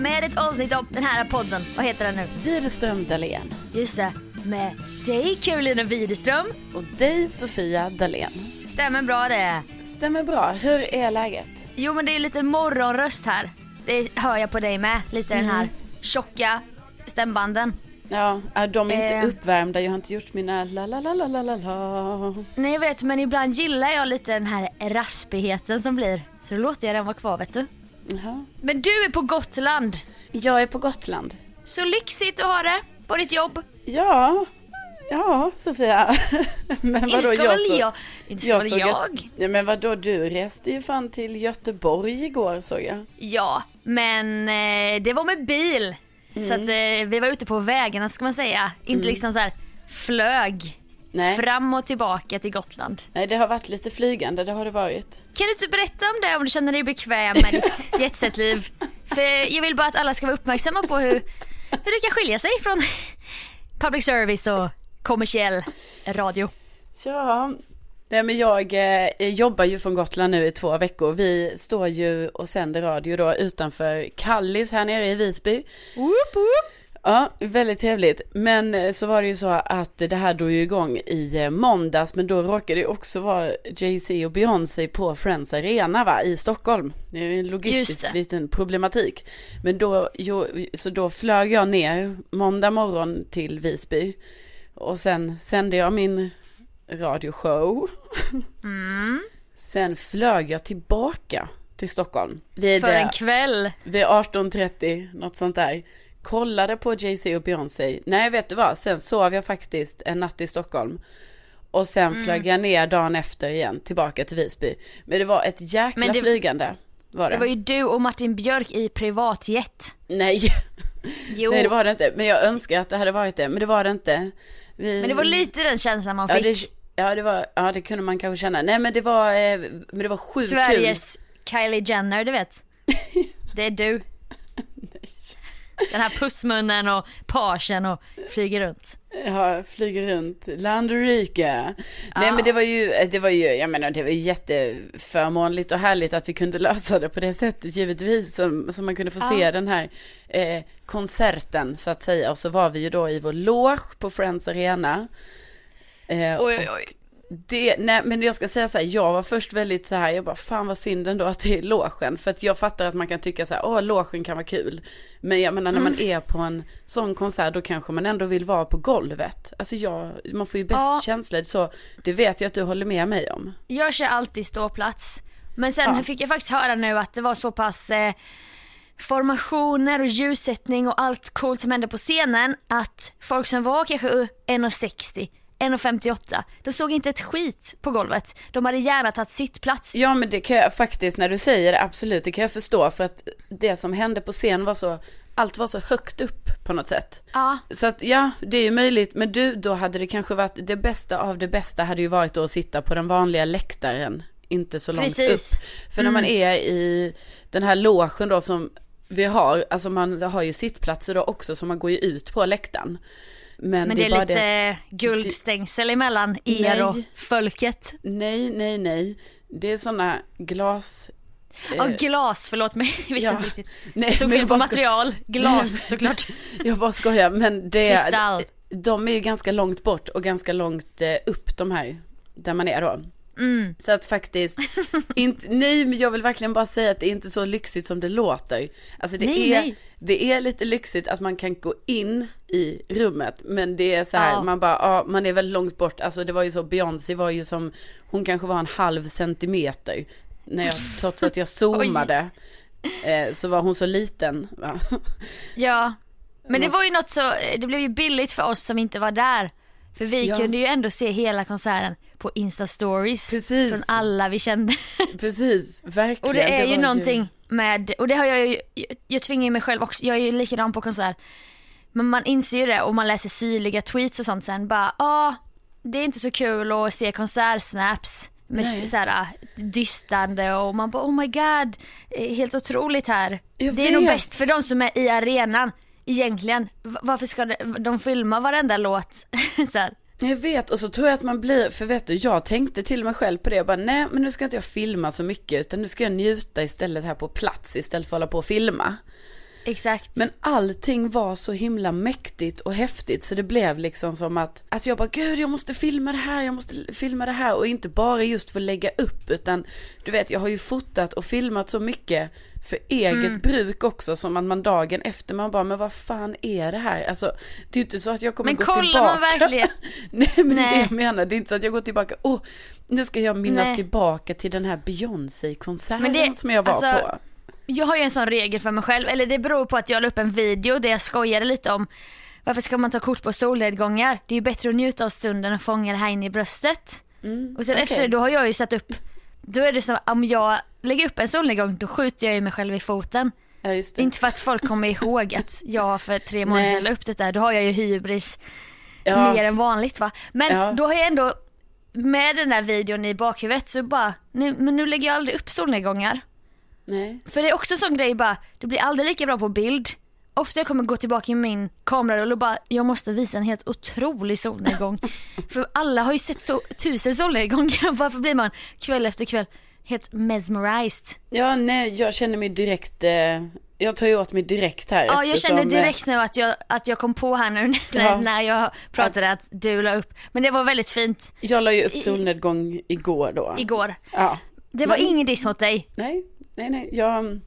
med ett avsnitt av den här podden. Vad heter den nu? Widerström Dahlén. Just det, med dig Carolina Widerström. Och dig Sofia Dahlén. Stämmer bra det. Stämmer bra. Hur är läget? Jo men det är lite morgonröst här. Det hör jag på dig med. Lite den här tjocka stämbanden. Ja, äh, de är inte Eh. uppvärmda. Jag har inte gjort mina la la la la la la. Nej jag vet men ibland gillar jag lite den här raspigheten som blir. Så då låter jag den vara kvar vet du. Jaha. Men du är på Gotland. Jag är på Gotland. Så lyxigt att ha det på ditt jobb. Ja, ja Sofia. Men vadå Inte ska väl så- jag. Inte ska väl jag. att- Nej men vadå, du reste ju fan till Göteborg igår såg jag. Ja, men eh, det var med bil. Så att eh, vi var ute på vägarna ska man säga. Inte liksom så här flög Nej. fram och tillbaka till Gotland. Nej det har varit lite flygande, det har det varit. Kan du inte berätta om det om du känner dig bekväm med ditt jetset-liv? För jag vill bara att alla ska vara uppmärksamma på hur, hur det kan skilja sig från public service och kommersiell radio. Ja, nej men jag eh, jobbar ju från Gotland nu i två veckor. Vi står ju och sänder radio då utanför Kallis här nere i Visby. Woop, woop. Ja, väldigt trevligt. Men eh, så var det ju så att det här drog ju igång i eh, måndags, men då råkade det också vara Jay-Z och Beyoncé på Friends Arena va, i Stockholm. Det är en logistisk liten problematik. Men då, jo, så då flög jag ner måndag morgon till Visby. Och sen sände jag min radioshow. Mm. Sen flög jag tillbaka till Stockholm. Vid, För eh, en kväll. vid 18.30, något sånt där. Kollade på Jay-Z och Beyoncé. Nej, vet du vad? Sen sov jag faktiskt en natt i Stockholm. Och sen Mm. flög jag ner dagen efter igen, tillbaka till Visby. Men det var ett jäkla Men det- flygande. Var det? Det var ju du och Martin Björk i privatjet. Nej, Jo, nej det var det inte. Men jag önskar att det hade varit det. Men det var det inte. Vi... men det var lite den känslan man ja, fick. det, ja, det var, ja, det kunde man kanske känna. Nej, men det var, eh, men det var sjukt kul. Sveriges Kylie Jenner, du vet. Det är du. Den här pussmunnen och pagen och flyger runt. Ja, flyger runt land och rike. Nej men det var ju, det var ju, jag menar det var ju jätteförmånligt och härligt att vi kunde lösa det på det sättet givetvis. Som, som man kunde få se Ja. den här eh, konserten så att säga. Och så var vi ju då i vår loge på Friends Arena. Eh, Oj, oj, oj. Det, nej men jag ska säga så här, jag var först väldigt så här, jag bara fan vad synd ändå att det är logen. För att jag fattar att man kan tycka så här, åh logen kan vara kul. Men jag menar när man är på en sån konsert då kanske man ändå vill vara på golvet. Alltså jag, man får ju bäst Ja. känsla, så det vet jag att du håller med mig om. Jag kör alltid ståplats. Men sen Ja. fick jag faktiskt höra nu att det var så pass eh, formationer och ljussättning och allt coolt som hände på scenen att folk som var kanske 1,60 1,58 de såg inte ett skit på golvet. De hade gärna tagit sitt plats. Ja men det kan jag faktiskt, när du säger det, absolut, det kan jag förstå. För att det som hände på scen var så, allt var så högt upp på något sätt. Ja, Så att ja, det är ju möjligt. Men du, då hade det kanske varit, det bästa av det bästa hade ju varit att sitta på den vanliga läktaren. Inte så långt Precis. upp. För när man är i den här logen då som vi har, alltså man har ju sittplatser då också så man går ju ut på läktaren. Men, men det är bara lite guldstängsel emellan er Nej. och folket. Nej, nej, nej. Det är sådana glas... Ja, eh, glas, förlåt mig. Jag visste ja. riktigt. nej, Jag tog fel på material. Glas såklart. Jag bara skojar, men det Kristall. de är ju ganska långt bort och ganska långt eh, upp de här, där man är då. Mm. Så att faktiskt, inte, nej men jag vill verkligen bara säga att det är inte så lyxigt som det låter. Alltså det, Nej, är, nej. det är lite lyxigt att man kan gå in i rummet, men det är så här, Ja. man bara, ja man är väldigt långt bort. Alltså det var ju så, Beyoncé var ju som, hon kanske var en halv centimeter. När jag, trots att jag zoomade, eh, så var hon så liten. Ja, men det var ju något så, det blev ju billigt för oss som inte var där. För vi Ja. kunde ju ändå se hela konserten på Insta-stories Precis. från alla vi kände. Precis, verkligen. Och det är ju var någonting med, och det har jag ju, jag tvingar ju mig själv också, jag är ju likadan på konsert. Men man inser ju det och man läser syrliga tweets och sånt sen bara, ja, det är inte så kul att se konsertsnaps med Nej. så här distande och man bara oh my god, eh, helt otroligt här. Jag det är nog vet. bäst för de som är i arenan egentligen. Varför ska de, de filma varenda låt? så här. Jag vet, och så tror jag att man blir, för vet du, jag tänkte till mig själv på det, jag bara nej men nu ska inte jag filma så mycket, utan nu ska jag njuta istället här på plats istället för att hålla på och filma. Exakt. Men allting var så himla mäktigt och häftigt så det blev liksom som att, att jag bara gud jag måste filma det här, jag måste filma det här och inte bara just för att lägga upp utan du vet jag har ju fotat och filmat så mycket för eget Mm. bruk också som att man dagen efter man bara men vad fan är det här? Alltså det är ju inte så att jag kommer Men gå kollar tillbaka. man verkligen? Nej men det är det Nej. jag menar, det är inte så att jag går tillbaka, åh nu ska jag minnas Nej. tillbaka till den här Beyoncé-konserten Men som jag var alltså, på. Jag har ju en sån regel för mig själv, eller det beror på att jag la upp en video där jag skojade lite om varför ska man ta kort på solnedgångar? Det är ju bättre att njuta av stunden och fånga det här in i bröstet. Mm, Och sen okej. efter det, då har jag ju satt upp, då är det som om jag lägger upp en solnedgång, då skjuter jag ju mig själv i foten. Ja. Inte för att folk kommer ihåg att jag för tre månader sedan la upp det där, då har jag ju hybris Ja. mer än vanligt va. Men Ja. då har jag ändå med den där videon i bakhuvudet så bara, nej, men nu lägger jag aldrig upp solnedgångar. Nej. För det är också en sån grej bara, det blir aldrig lika bra på bild. Ofta jag kommer gå tillbaka i min kamerarulle och bara, jag måste visa en helt otrolig solnedgång. För alla har ju sett så tusen solnedgångar, varför blir man kväll efter kväll helt mesmerized? Ja, nej, jag känner mig direkt, eh, jag tar ju åt mig direkt här. Ja jag kände eh, direkt nu att jag, att jag kom på här nu när, Ja. när jag pratade att du la upp. Men det var väldigt fint Jag la ju upp I- solnedgång igår då. igår. Ja. Det var Men- ingen diss mot dig. Nej, nej, nej, jag,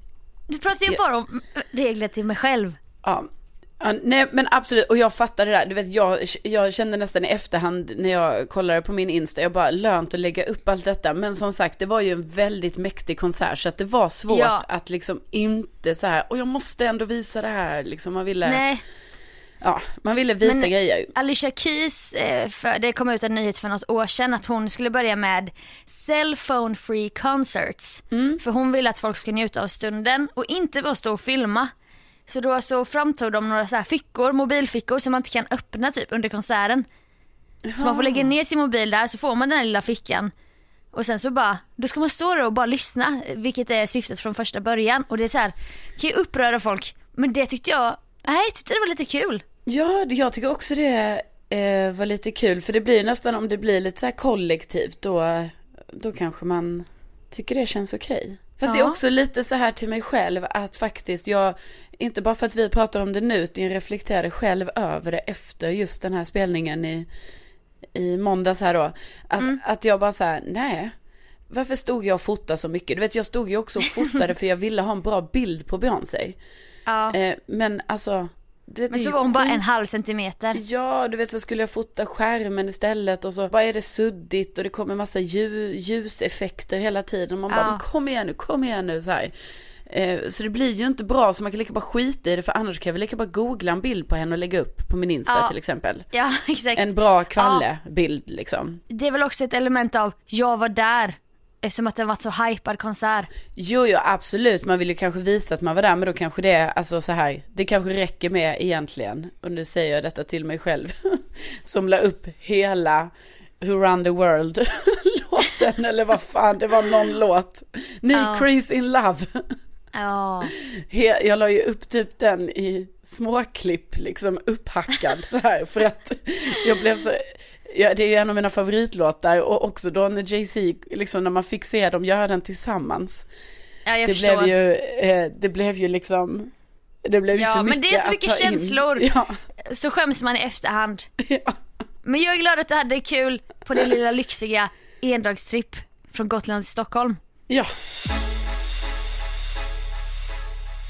Du pratar ju Ja. bara om regler till mig själv. ja. Ja, nej men absolut, och jag fattar det där, du vet jag, jag kände nästan i efterhand när jag kollade på min Insta, jag bara lönt att lägga upp allt detta, men som sagt det var ju en väldigt mäktig konsert så att det var svårt Ja. att liksom inte så här, och jag måste ändå visa det här, liksom man ville, Nej, ja, man ville visa Men- grejer. Alicia Keys, eh, för, det kom ut en nyhet för något år sedan att hon skulle börja med cell phone free concerts. Mm. För hon ville att folk ska njuta av stunden och inte bara stå och filma. Så då så framtog de några så här fickor, mobilfickor som man inte kan öppna typ under konserten. Så man får lägga ner sin mobil där så får man den här lilla fickan. Och sen så bara, då ska man stå där och bara lyssna, vilket är syftet från första början. Och det är så här, kan ju uppröra folk. Men det tyckte jag, nej jag tyckte det var lite kul. Ja, jag tycker också det eh, var lite kul. För det blir nästan om det blir lite så här kollektivt då, då kanske man tycker det känns okej. Fast det är Ja. också lite så här till mig själv att faktiskt jag, inte bara för att vi pratar om det nu, utan jag reflekterade själv över det efter just den här spelningen i, i måndags här då. Att, Mm. att jag bara så här, nej. Varför stod jag och fotade så mycket? Du vet jag stod ju också och fotade för jag ville ha en bra bild på Beyoncé. Ja. Eh, men alltså. Du vet, Men så var hon bara en halv centimeter. Ja, du vet så skulle jag fota skärmen istället och så bara är det suddigt och det kommer massa lju- ljuseffekter hela tiden. Man bara, Ja. kom igen nu, kom igen nu så här. Eh, Så det blir ju inte bra så man kan lika bara skita i det för annars kan jag väl lika bara googla en bild på henne och lägga upp på min Insta Ja. till exempel. Ja exakt. En bra kvalle-bild liksom. Det är väl också ett element av, jag var där. Eftersom att det var så hypad konsert. Jo, jo, absolut. Man vill ju kanske visa att man var där, men då kanske det är, alltså så här, det kanske räcker med egentligen, och nu säger jag detta till mig själv, som la upp hela Who Run the World låten, eller vad fan, det var någon låt. Ni Ja. Crazy in Love. Ja. He- Jag la ju upp typ den i småklipp, liksom upphackad så här, för att jag blev så, ja, det är ju en av mina favoritlåtar, och också då när Jay-Z, liksom när man fick se dem göra den tillsammans. ja jag det förstår. blev ju, eh, det blev ju liksom, det blev ju Ja, för men mycket det är så mycket känslor. Ja, Så skäms man i efterhand. ja. Men jag är glad att du hade kul på det lilla lyxiga endagstripp från Gotland till Stockholm. ja.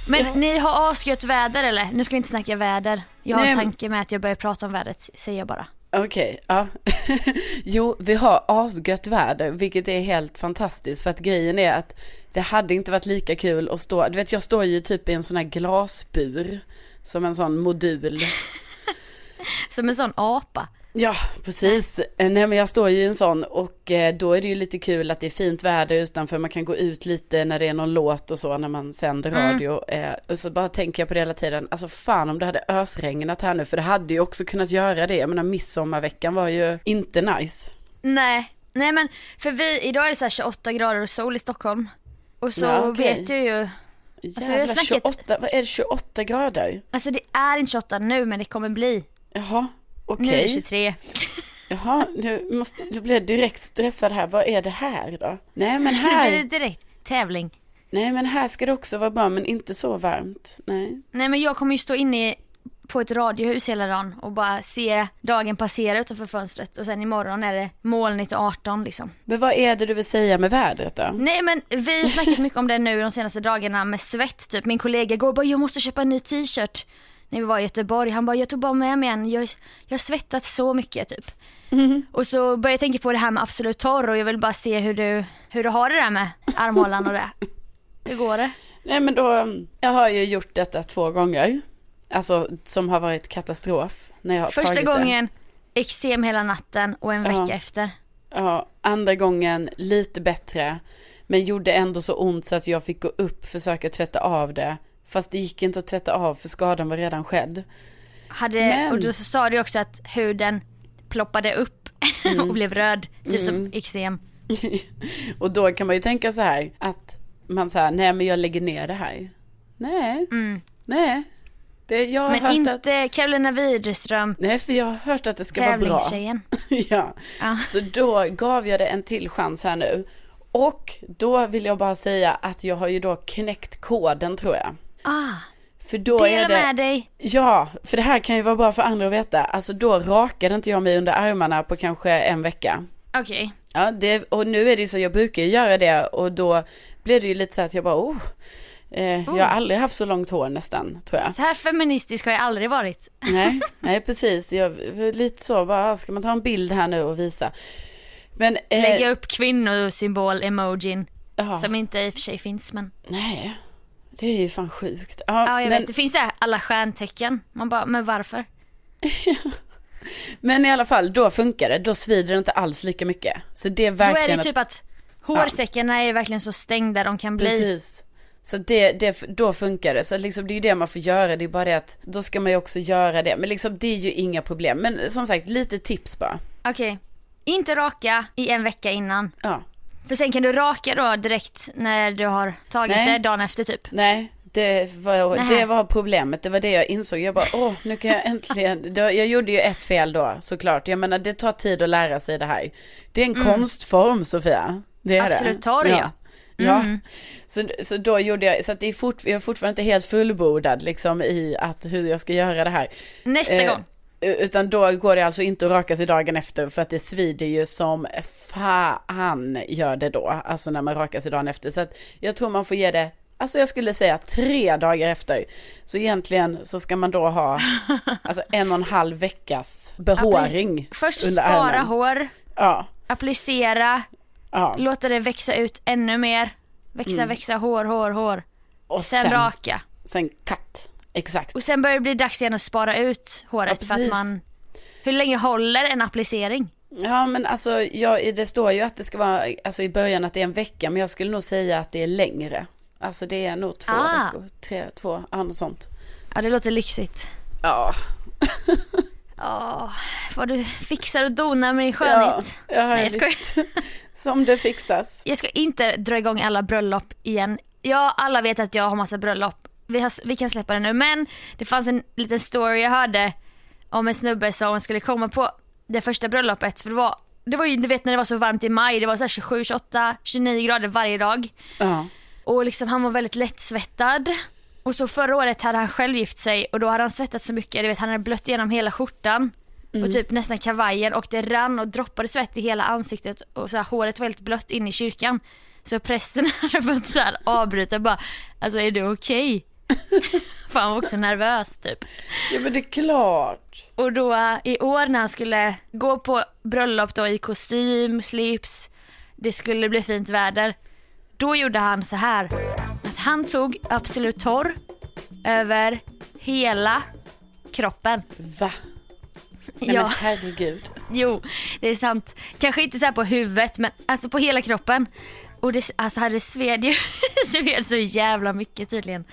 Men Ja. ni har asgött väder eller? Nu ska vi inte snacka väder. Jag har Nej, en men- tanke med att jag börjar prata om vädret, säger jag bara. Okej, ja. jo, vi har asgött väder, vilket är helt fantastiskt. För att grejen är att det hade inte varit lika kul att stå, du vet jag står ju typ i en sån här glasbur. Som en sån modul. Som en sån apa. Ja, precis. Eh, Nej men jag står ju i en sån och eh, då är det ju lite kul att det är fint väder utanför. Man kan gå ut lite när det är någon låt och så när man sänder Mm. radio. Eh, och så bara tänker jag på det hela tiden. Alltså fan om det hade ösregnat här nu. För det hade ju också kunnat göra det. Jag menar midsommarveckan var ju inte nice. Nej, nej men för vi, idag är det så här 28 grader och sol i Stockholm. Och så Ja, okej. vet du ju, Jävlar, Alltså, jag har snackat- 28, vad är det 28 grader? alltså det är inte 28 nu men det kommer bli. Jaha, okej. Nu är det 23. Jaha, nu, måste, nu blir jag direkt stressad här. Vad är det här då? Nej men Nu blir här. det direkt tävling. Nej men här ska det också vara bra men inte så varmt. Nej. Nej men jag kommer ju stå inne på ett radiohus hela dagen och bara se dagen passera utanför fönstret och sen imorgon är det molnigt och 18 liksom. Men vad är det du vill säga med vädret då? Nej men vi har snackat mycket om det nu de senaste dagarna med svett typ. Min kollega går bara jag måste köpa en ny t-shirt. När vi var i Göteborg, han bara jag tog bara med mig en, jag, jag har svettat så mycket typ. Mm. Och så började jag tänka på det här med Absolut Torr och jag vill bara se hur du, hur du har det där med armhålan och det. Hur går det? Nej men då, jag har ju gjort detta två gånger. Alltså som har varit katastrof. När jag har Första gången eksem hela natten och en Ja. vecka efter. Ja, andra gången lite bättre. Men gjorde ändå så ont så att jag fick gå upp, försöka tvätta av det. Fast det gick inte att tvätta av för skadan var redan skedd. Hade, Men- Och då så sa du också att huden ploppade upp och blev röd. Typ som Mm. eksem. Och då kan man ju tänka så här att man säger nej men jag lägger ner det här. Nej, Mm. nej. Det, jag har Men hört att, inte Carolina Widerström, nej för jag har hört att det ska vara bra. ja. Ja. Så då gav jag det en till chans här nu. Och då vill jag bara säga att jag har ju då knäckt koden tror jag. Ah, För då är dela det... med dig. Ja, för det här kan ju vara bra för andra att veta. Alltså då rakade inte jag mig under armarna på kanske en vecka. Okej. Ja, det, och nu är det ju så, jag brukar ju göra det och då blir det ju lite så att jag bara, oh, eh, jag har aldrig haft så långt hår nästan, tror jag. Så här feministisk har jag aldrig varit. Nej, nej precis, jag, lite så, bara, ska man ta en bild här nu och visa? Men, eh, Lägga upp kvinnosymbol-emojin. ja, Som inte i och för sig finns men. nej, det är ju fan sjukt. Ja, Ja jag men, vet, det finns här alla stjärntecken. Man bara, men varför? men i alla fall, då funkar det, då svider det inte alls lika mycket. Så det är Då verkligen är det att- typ att hårsäckarna är verkligen så stängda de kan bli. Precis. Så det, det, då funkar det. Så liksom, det är ju det man får göra. Det är bara det att då ska man ju också göra det. Men liksom, det är ju inga problem. Men som sagt, lite tips bara. Okej. Inte raka i en vecka innan. Ja. För sen kan du raka då direkt när du har tagit Nej. det dagen efter typ. Nej, det var, det var problemet. Det var det jag insåg. Jag bara, åh, nu kan jag äntligen. Jag gjorde ju ett fel då, såklart. Jag menar, det tar tid att lära sig det här. Det är en konstform, Sofia. Det är Mm. Absolut, det. tar det, ja. Ja. Mm. Så, så då gjorde jag, så att det är fort, jag är fortfarande inte helt fullbordad liksom i att hur jag ska göra det här. Nästa Eh, gång. Utan då går det alltså inte att raka sig dagen efter för att det svider ju som fan gör det då. Alltså när man rakar sig dagen efter. Så att jag tror man får ge det, alltså jag skulle säga tre dagar efter. Så egentligen så ska man då ha alltså en och en halv veckas behåring Först under spara armen. hår, Ja, applicera, ja. låta det växa ut ännu mer. Växa, Mm. växa, hår, hår, hår. Och Sen, sen, raka. sen cut. Exakt. Och sen börjar det bli dags igen att spara ut håret Ja, för att man... Hur länge håller en applicering? Ja men alltså, ja, det står ju att det ska vara, alltså i början att det är en vecka, men jag skulle nog säga att det är längre. Alltså det är nog två Ah. veckor, tre, två, ja något sånt. Ja det låter lyxigt. Ja, Åh, vad du fixar och donar med din skönhet. Ja, ja, Nej, jag skojar. Som det fixas. Jag ska inte dra igång alla bröllop igen. Ja, alla vet att jag har massa bröllop. Vi, har, vi kan släppa det nu. Men det fanns en liten story jag hörde om en snubbe som skulle komma på det första bröllopet. För det var, det var ju, du vet när det var så varmt i maj, det var så här 27, 28, 29 grader varje dag. Ja. Och liksom han var väldigt lättsvettad. Och så förra året hade han själv gift sig och då hade han svettats så mycket, du vet han hade blött igenom hela skjortan. Och typ nästan kavajen och det rann och droppade svett i hela ansiktet och så här, håret var helt blött in i kyrkan. Så prästen hade fått så här avbryta bara, alltså är du okej? För han var också nervös typ. ja men det är klart. Och då eh, i år när han skulle gå på bröllop då i kostym, slips, det skulle bli fint väder. Då gjorde han så här. Att han tog Absolut Torr över hela kroppen. Va? Nej Ja, men herregud. jo, det är sant. Kanske inte så här på huvudet men alltså på hela kroppen. Och det alltså, hade sved ju sved så jävla mycket tydligen.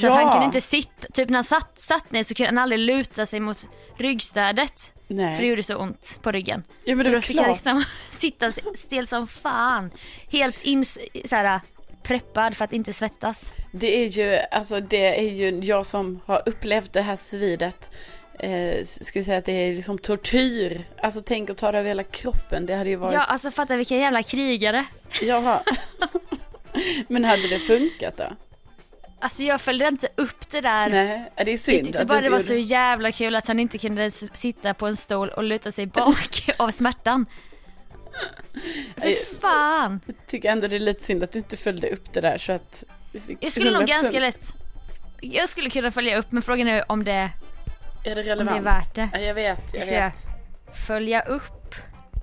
Så att han kunde inte sitta, typ när han satt, satt ner så kunde han aldrig luta sig mot ryggstödet. Nej. För det gjorde så ont på ryggen. Ja, så då fick han liksom sitta stel som fan. Helt in, så här, preppad för att inte svettas. Det är ju, alltså det är ju jag som har upplevt det här svidet. Eh, ska vi säga att det är liksom tortyr. Alltså tänk att ta det över hela kroppen. Det hade ju varit, Ja, alltså fatta vilka jävla krigare. Jaha. Men hade det funkat då? Alltså jag följde inte upp det där. Nej, det är Jag synd tyckte att bara det var så jävla kul att han inte kunde sitta på en stol och luta sig bak av smärtan. För fan. Jag tycker ändå det är lite synd att du inte följde upp det där så att Jag skulle nog 100%. ganska lätt, jag skulle kunna följa upp men frågan är om det, Är det om det är relevant? värt det. Ja, jag vet, jag Ska jag vet. följa upp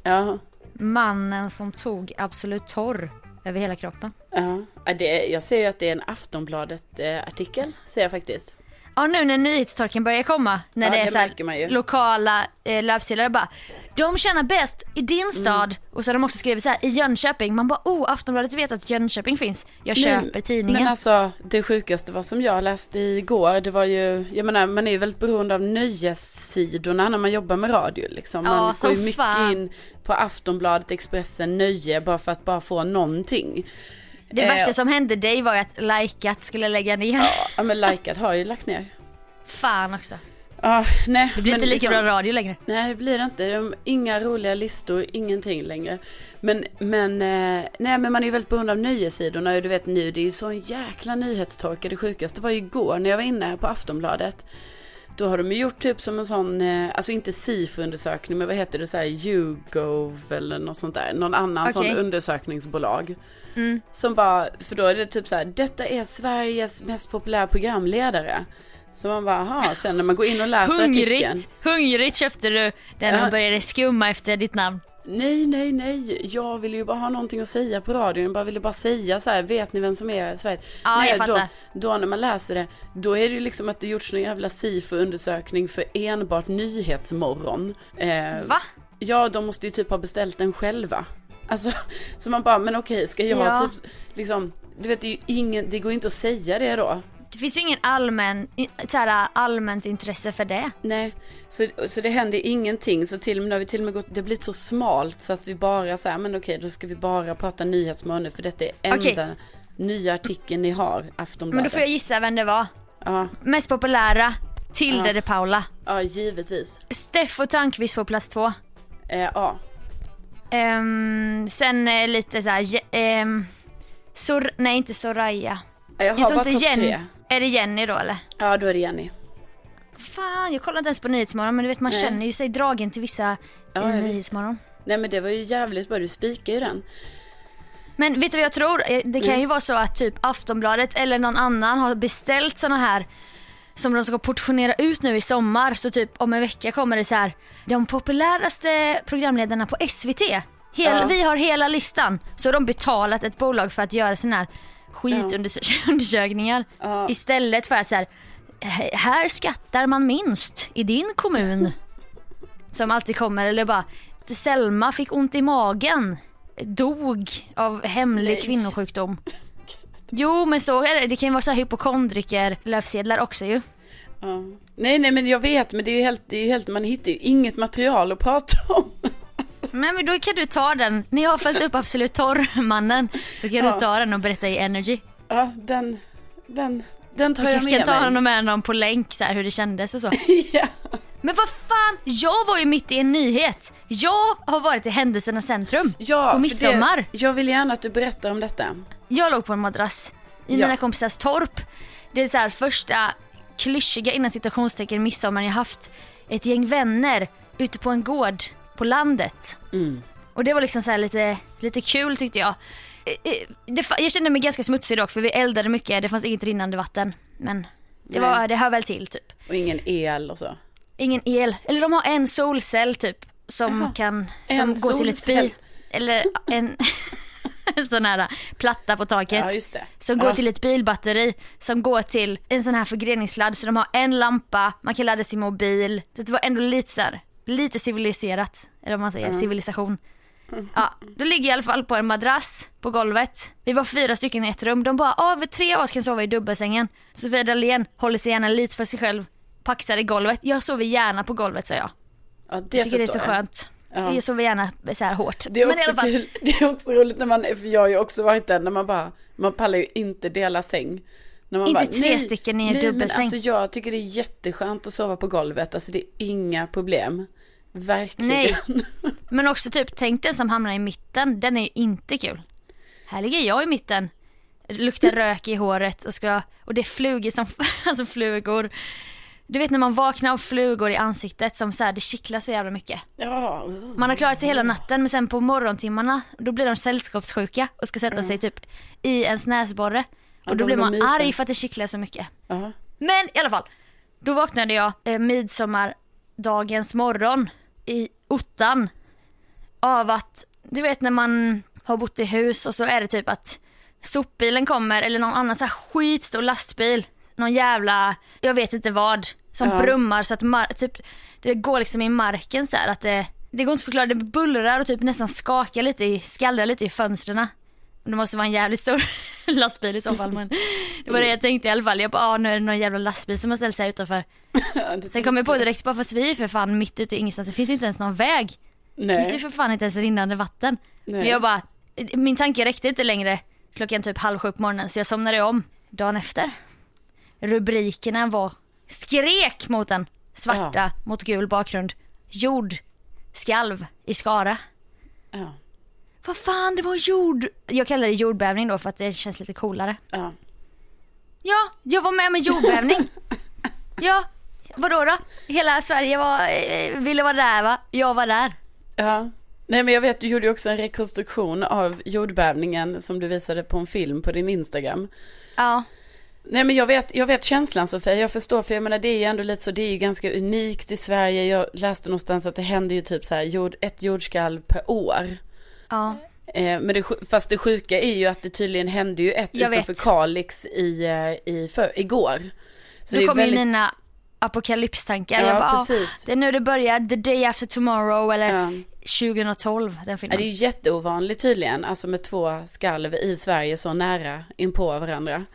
Ja, mannen som tog Absolut Torr över hela kroppen? ja. Det, jag ser ju att det är en Aftonbladet-artikel, eh, ser jag faktiskt. Ja nu när nyhetstorken börjar komma, när Ja, det är det så här lokala eh, löpsedlar bara De tjänar bäst i din stad och så har de också skrivit så här i Jönköping. Man bara oh Aftonbladet vet att Jönköping finns. Jag köper tidningen. Men alltså det sjukaste var som jag läste igår, det var ju, jag menar man är ju väldigt beroende av nöjessidorna när man jobbar med radio liksom. Ja, Man går som ju mycket fan. in på Aftonbladet, Expressen, Nöje bara för att bara få någonting. Det eh, värsta som hände dig var ju att Likat skulle lägga ner. Ja men Likat har ju lagt ner. Fan också. Ja, nej. Det blir inte lika liksom- bra radio längre. Nej det blir det inte. Är inga roliga listor, ingenting längre. Men, men, eh, nej, men man är ju väldigt beroende av nöjessidorna och du vet nu det är ju sån jäkla nyhetstorka. Det sjukaste var ju igår när jag var inne på Aftonbladet. Då har de ju gjort typ som en sån, eh, alltså inte SIFO-undersökning men vad heter det, så här YouGov eller något sånt där. Någon annan Okej. sån undersökningsbolag. Mm. Som bara, för då är det typ så här, detta är Sveriges mest populära programledare. Så man bara, aha, sen när man går in och läser artikeln. Hungrigt, hungrigt köpte du den Ja. och började skumma efter ditt namn. Nej, nej, nej. Jag vill ju bara ha någonting att säga på radion. Jag bara ville bara säga så här, vet ni vem som är Sverige? Ja, nej, jag fattar. Då, då när man läser det, då är det ju liksom att det gjorts någon jävla SIFO-undersökning för enbart Nyhetsmorgon. Eh, Va? Ja, de måste ju typ ha beställt den själva. Alltså, så man bara, men okej, ska jag Ja. typ, liksom, du vet, det är ju ingen, det går ju inte att säga det då. Det finns ju ingen allmän, så här, allmänt intresse för det. Nej, så, så det händer ingenting. Så till och med vi till och med gått, det har blivit så smalt så att vi bara säger men okej då ska vi bara prata nyhetsmorgon nu för detta är enda Okej. nya artikeln ni har, Aftonbladet. Men då får jag gissa vem det var. Ja, Mest populära, Tilde Ja. de Paula. ja, givetvis. Steffo Törnqvist på plats två. Eh, ja, Ehm, sen eh, lite så här, Je- ehm, Sor- nej inte Soraya. jag har Jag bara topp tre. Är det Jenny då eller? Ja, då är det Jenny. Fan, jag kollar inte ens på Nyhetsmorgon men du vet man Nej. känner ju sig dragen till vissa Ja, i. Nyhetsmorgon. Nej men det var ju jävligt bra, du spikar ju den. Men vet du vad jag tror? Eh, Det kan ju vara så att typ Aftonbladet eller någon annan har beställt såna här som de ska portionera ut nu i sommar. Så typ om en vecka kommer det så här. De populäraste programledarna på SVT. Hel, Ja. Vi har hela listan. Så har de betalat ett bolag för att göra såna här skitundersökningar. Ja. Istället för att så här. "H- Här skattar man minst i din kommun. Som alltid kommer eller bara Selma fick ont i magen. Dog av hemlig Nej. kvinnosjukdom. Jo men så är det. Det kan ju vara så här hypokondriker löpsedlar också ju. Ja. Nej, nej men jag vet, men det är ju helt, det är ju helt, man hittar ju inget material att prata om. Alltså, Men, men då kan du ta den. När jag har följt upp Absolut Torr-mannen så kan Ja. du ta den och berätta i Energy. ja, den, den, den tar jag Jag med kan ta mig. honom med honom på länk så här, hur det kändes och så. ja. Men vad fan, jag var ju mitt i en nyhet. Jag har varit i händelsernas centrum Ja, på midsommar. Det, jag vill gärna att du berättar om detta. Jag låg på en madrass i Ja. mina kompisars torp. Det är så här första klyschiga innan citationstecken midsommar jag haft ett gäng vänner ute på en gård på landet. Mm. Och det var liksom så lite, lite kul tyckte jag. Eh, eh, Det, jag kände mig ganska smutsig dock för vi eldade mycket, det fanns inget rinnande vatten. Men det, Nej. var, det hör väl till typ. Och ingen el och så. Ingen el, eller de har en solcell typ som Jaha, kan, en som går till ett solcell. bil. Eller en, sån här platta på taket. Ja, just det. Som ja. går till ett bilbatteri som går till en sån här förgreningssladd så de har en lampa, man kan ladda sin mobil. Det var ändå lite så här, lite civiliserat, eller vad man säger, civilisation. Ja, då ligger jag i alla fall på en madrass på golvet. Vi var fyra stycken i ett rum. De bara, ah, vi tre av oss kan sova i dubbelsängen. Sofia Dalén håller sig gärna lite för sig själv, paxar i golvet. Jag sover gärna på golvet sa jag. Ja, det Jag tycker det är så jag. skönt. Ja. Jag sover gärna så här hårt. Det är Men i också alla fall, kul, det är också roligt när man, för jag har ju också varit där när man bara, man pallar ju inte dela säng. Inte bara, tre nej, stycken i en dubbelsäng. Alltså jag tycker det är jätteskönt att sova på golvet, alltså det är inga problem. Verkligen. Nej. Men också typ, tänk den som hamnar i mitten, den är ju inte kul. Här ligger jag i mitten luktar rök i håret och ska, och det är flugor som, alltså flugor. Du vet när man vaknar av flugor i ansiktet som så här, det kittlar så jävla mycket. Ja. Man har klarat sig hela natten men sen på morgontimmarna då blir de sällskapssjuka och ska sätta sig typ i ens näsborre. Och då blir man arg för att det kittlar så mycket. Ja. Men i alla fall, då vaknade jag eh, midsommardagens morgon i ottan av att, du vet när man har bott i hus och så är det typ att sopbilen kommer eller någon annan så här skitstor lastbil, någon jävla, jag vet inte vad, som Ja. brummar så att mar- typ, det går liksom i marken så här att det, det går inte att förklara, det bullrar och typ nästan skakar lite, i, skallrar lite i fönstren. Det måste vara en jävligt stor lastbil i så fall men det var det jag tänkte i alla fall. Jag bara, ah, nu är det någon jävla lastbil som har ställt sig här utanför. Ja, Sen kom jag på direkt, bara fast vi är för fan mitt ute i ingenstans, det finns inte ens någon väg. Det finns ju Nej. för fan inte ens rinnande vatten. Men Nej. jag bara, min tanke räckte inte längre klockan typ halv sju på morgonen så jag somnade om dagen efter. Rubrikerna var skrek mot en svarta mot gul bakgrund. Jord skalv i Skara. Ja. Vad fan det var jord, jag kallar det jordbävning då för att det känns lite coolare. Ja. Ja, jag var med med jordbävning. ja, vadå då? Hela Sverige var, eh, ville vara där va? Jag var där. Ja. Nej men jag vet, du gjorde ju också en rekonstruktion av jordbävningen som du visade på en film på din Instagram. Ja, Nej men jag vet, jag vet känslan Sofia, jag förstår för jag menar det är ju ändå lite så, det är ju ganska unikt i Sverige. Jag läste någonstans att det händer ju typ så här jord, ett jordskalv per år. Ja. Eh, men det, fast det sjuka är ju att det tydligen hände ju ett Jag utanför vet. Kalix i, eh, i för, igår. Så Då kommer väldigt- ju mina apokalypstankar. Ja, jag bara, precis. det är nu det börjar, the day after tomorrow eller Ja. 2012 den Ja, filmen. det är ju jätteovanligt tydligen, alltså med två skalv i Sverige så nära inpå varandra.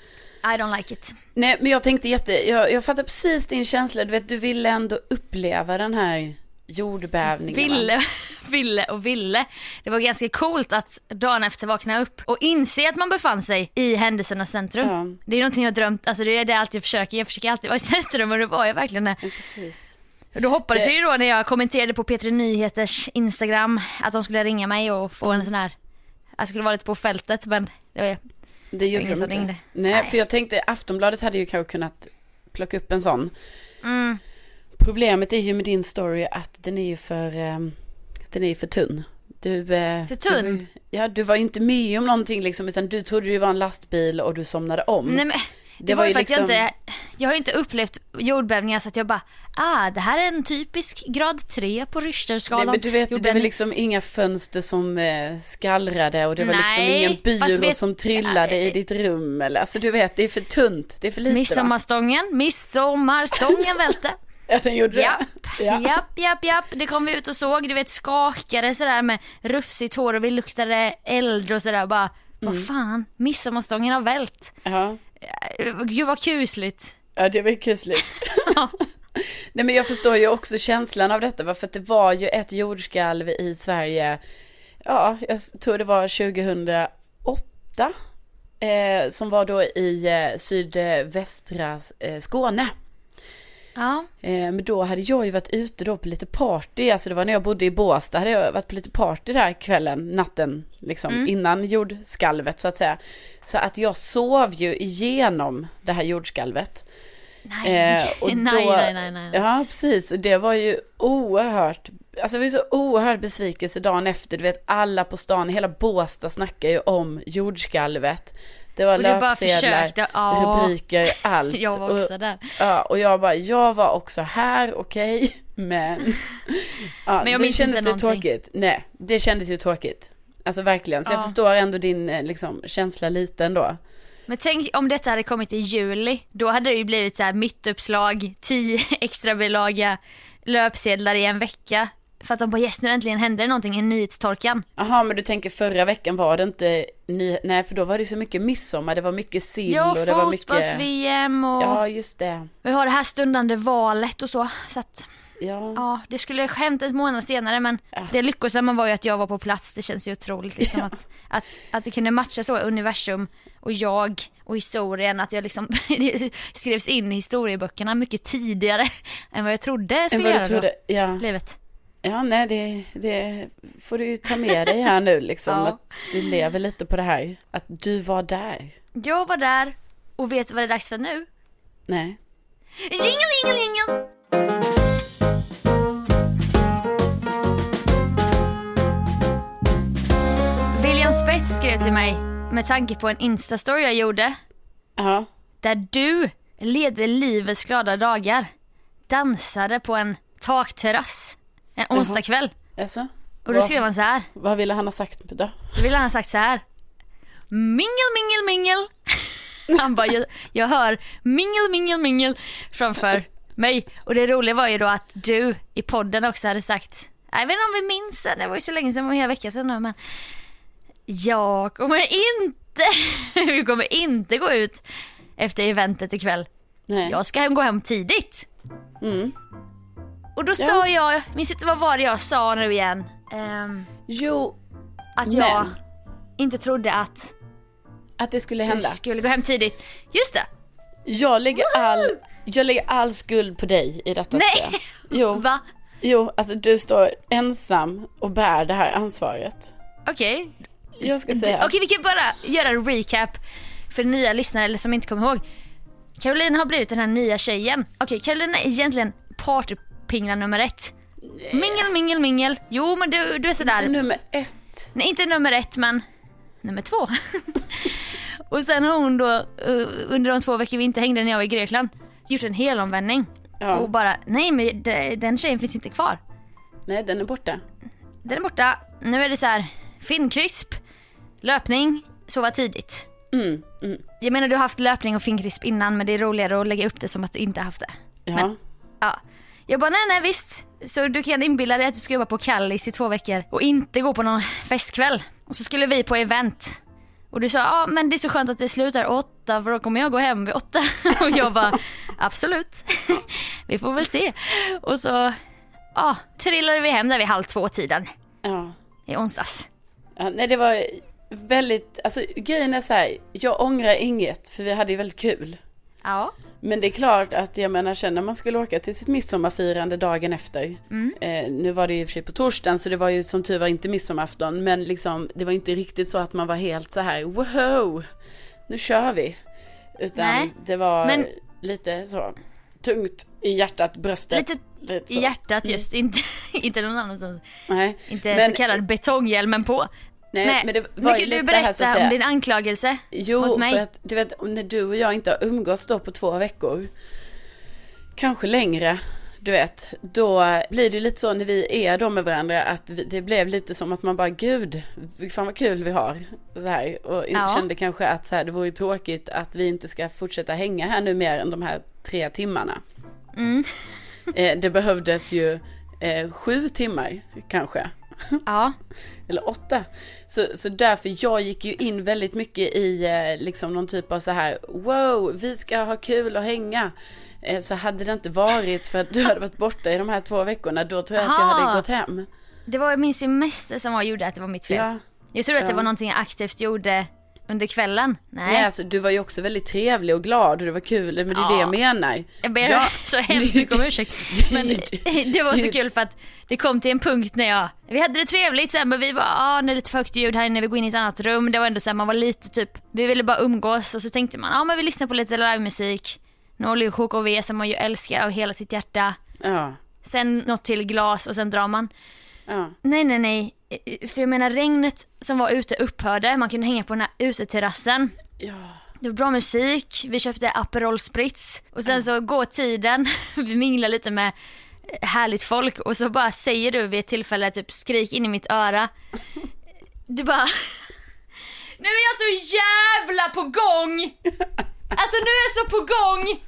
I don't like it. Nej men jag tänkte jätte, jag, jag fattar precis din känsla, du vet du ville ändå uppleva den här jordbävningen. va? Ville, ville och ville. Det var ganska coolt att dagen efter vakna upp och inse att man befann sig i händelsernas centrum. Ja. Det är någonting jag drömt, alltså det är det jag alltid försöker, jag försöker alltid vara i centrum och det var jag verkligen det. Ja, precis. Då hoppades Det- jag ju då när jag kommenterade på P3 Nyheters Instagram att de skulle ringa mig och få en sån här, jag skulle vara lite på fältet men det var, Det gjorde ingen som ringde. Nej, Nej. för jag tänkte Aftonbladet hade ju kanske kunnat plocka upp en sån. mm, Problemet är ju med din story att den är ju för, ehm, den är ju för tunn. Du, eh, För tunn? Du, ja, du var ju inte med om någonting liksom, utan du trodde det var en lastbil och du somnade om. nej men det, var ju för att liksom- jag inte, jag har ju inte upplevt jordbävningar så att jag bara, ah det här är en typisk grad 3 på Nej, Richterskalan. men du vet, det var liksom inga fönster som eh, skallrade och det var liksom Nej, ingen byrå vet- som trillade i ditt rum eller, alltså du vet, det är för tunt, det är för lite va? Midsommarstången, midsommarstången välte. Ja, den gjorde Japp, det. Ja. japp, japp, japp. Det kom vi ut och såg, du vet skakade sådär med rufsigt hår och vi luktade eld och sådär bara, Mm. vad fan, midsommarstången har vält. Ja. Gud vad kusligt. Ja, det var ju kusligt. Nej, men jag förstår ju också känslan av detta, för att det var ju ett jordskalv i Sverige, ja, jag tror det var 2008, eh, som var då i eh, sydvästra eh, Skåne. Ja, Eh, men då hade jag ju varit ute då på lite party, alltså det var när jag bodde i Båstad, hade jag varit på lite party där kvällen, natten, liksom innan jordskalvet så att säga. Så att jag sov ju igenom det här jordskalvet. nej, Eh, och nej, då- nej, nej, nej. Ja, precis. Och det var ju oerhört, alltså det var ju så oerhört besvikelse dagen efter. Du vet, alla på stan, hela Båstad snackar ju om jordskalvet. Det var löpsedlar, försökte, ja. rubriker, allt. Jag var också och, där. ja, och jag bara, jag var också här, okej, men... Ja, Men jag det kändes ju tråkigt. Nej, det kändes ju tråkigt. Alltså verkligen, så jag Ja. förstår ändå din eh, liksom, känsla lite ändå. Men tänk om detta hade kommit i juli, då hade det ju blivit så här mittuppslag, 10 extra bilaga, löpsedlar i en vecka. För att de bara yes nu äntligen händer det någonting i nyhetstorkan. Jaha, men du tänker förra veckan var det inte ny... Nej, för då var det så mycket midsommar, det var mycket sill Ja, och det var mycket... fotbolls-VM och Ja, just det. vi har det här stundande valet och så. Så att Ja. ja, det skulle ha hänt en månad senare men Ja. det lyckosamma var ju att jag var på plats. Det känns ju otroligt liksom Ja. att, att, att det kunde matcha så universum och jag och historien. Att jag liksom skrevs in i historieböckerna mycket tidigare än vad jag trodde Än skulle göra trodde, då. ja. Livet. Ja, nej, det, det får du ju ta med dig här nu liksom. Ja. Att du lever lite på det här. Att du var där. Jag var där och vet du vad det är dags för nu? Nej. Jingle, jingle, jingle! William Spets skrev till mig med tanke på en instastory jag gjorde Ja. där du leder livets glada dagar dansade på en takterrass en onsdagkväll. Alltså, Och då skrev han så här. vad ville han ha sagt då? Då ville han ha sagt så här. Mingel, mingel, mingel. Han bara, jag, jag hör mingel, mingel, mingel framför mig. Och det roliga var ju då att du i podden också hade sagt, jag vet inte om vi minns det, det var ju så länge sedan, det var en hel vecka sedan nu, men jag kommer inte, vi kommer inte gå ut efter eventet ikväll. Nej. Jag ska hem, gå hem tidigt. Mm. Och då sa jag, minns inte vad var det jag sa nu igen? Ehm, Jo, att jag Men. inte trodde att att det skulle du hända. skulle gå hem tidigt. Just det! Jag lägger all, jag lägger all skuld på dig i detta. Nej. ska. Jo, Va? jo, alltså du står ensam och bär det här ansvaret. Okej. Jag ska Du- säga. Okej vi kan bara göra en recap för nya lyssnare eller som inte kommer ihåg. Caroline har blivit den här nya tjejen. Okej Caroline är egentligen partypingla nummer ett. Mingel, mingel, mingel. Jo men du, du är sådär. Nummer ett. Nej inte nummer ett men nummer två. och sen har hon då eh, under de två veckor vi inte hängde när jag var i Grekland gjort en helomvändning. Ja. Och bara nej men de- den tjejen finns inte kvar. Nej, den är borta. Den är borta. Nu är det så här finkrisp, löpning, sova tidigt. Mm, mm. Jag menar du har haft löpning och finkrisp innan men det är roligare att lägga upp det som att du inte haft det. Ja. Men- Ja. Jag bara nej nej visst. Så du kan inbilla dig att du ska jobba på Kallis i två veckor och inte gå på någon festkväll. Och så skulle vi på event. Och du sa ja men det är så skönt att det slutar åtta för då kommer jag gå hem vid åtta. Och jag bara absolut. Vi får väl se. Och så ja, trillade vi hem där vid halv två tiden ja. i onsdags. Ja, nej det var väldigt, alltså grejen är så här, jag ångrar inget för vi hade ju väldigt kul. Ja. Men det är klart att jag menar sen när man skulle åka till sitt midsommarfirande dagen efter. Mm. Eh, nu var det ju i och för sig på torsdagen så det var ju som tur var inte midsommarafton. Men liksom det var inte riktigt så att man var helt så här wow, nu kör vi. Utan Nej, det var men- lite så tungt i hjärtat, bröstet. Lite i hjärtat just, inte, inte någon annanstans. Nej, Inte Men- så kallad betonghjälmen på. Nej, men det var men ju kan du lite så här berätta Sofia. om din anklagelse Jo, mot mig? för att du vet när du och jag inte har umgåtts då på två veckor. Kanske längre. Du vet, då blir det lite så när vi är då med varandra att vi, det blev lite som att man bara gud, fan vad kul vi har. Så här, och Ja. kände kanske att så här, det vore tråkigt att vi inte ska fortsätta hänga här nu mer än de här tre timmarna. Mm. Eh, det behövdes ju eh, sju timmar kanske. Ja, Eller åtta. Så, så därför, jag gick ju in väldigt mycket i eh, liksom någon typ av så här, wow, vi ska ha kul och hänga. Eh, så hade det inte varit för att du hade varit borta i de här två veckorna, då tror jag att jag hade gått hem. det var min semester som var, gjorde att det var mitt fel. Ja. Jag trodde att det var någonting jag aktivt gjorde under kvällen. Nej, Nej, alltså du var ju också väldigt trevlig och glad och det var kul, men det är det Ja. jag menar. jag ber Ja. så hemskt mycket om ursäkt. Men det var så kul för att det kom till en punkt när jag, vi hade det trevligt sen men vi var, ja det är lite för högt ljud här inne, vi går in i ett annat rum. Det var ändå så här, man var lite typ, vi ville bara umgås och så tänkte man, ja men vi lyssnar på lite livemusik. Norli och KKV som man ju älskar av hela sitt hjärta. Ja, Sen något till glas och sen drar man. Ja, Nej nej nej, för jag menar regnet som var ute upphörde, man kunde hänga på den här uteterrassen. ja. Det var bra musik, vi köpte Aperol Spritz och sen så går tiden, vi minglar lite med härligt folk och så bara säger du vid ett tillfälle typ skrik in i mitt öra. Du bara Nu är jag så jävla på gång! Alltså nu är jag så på gång!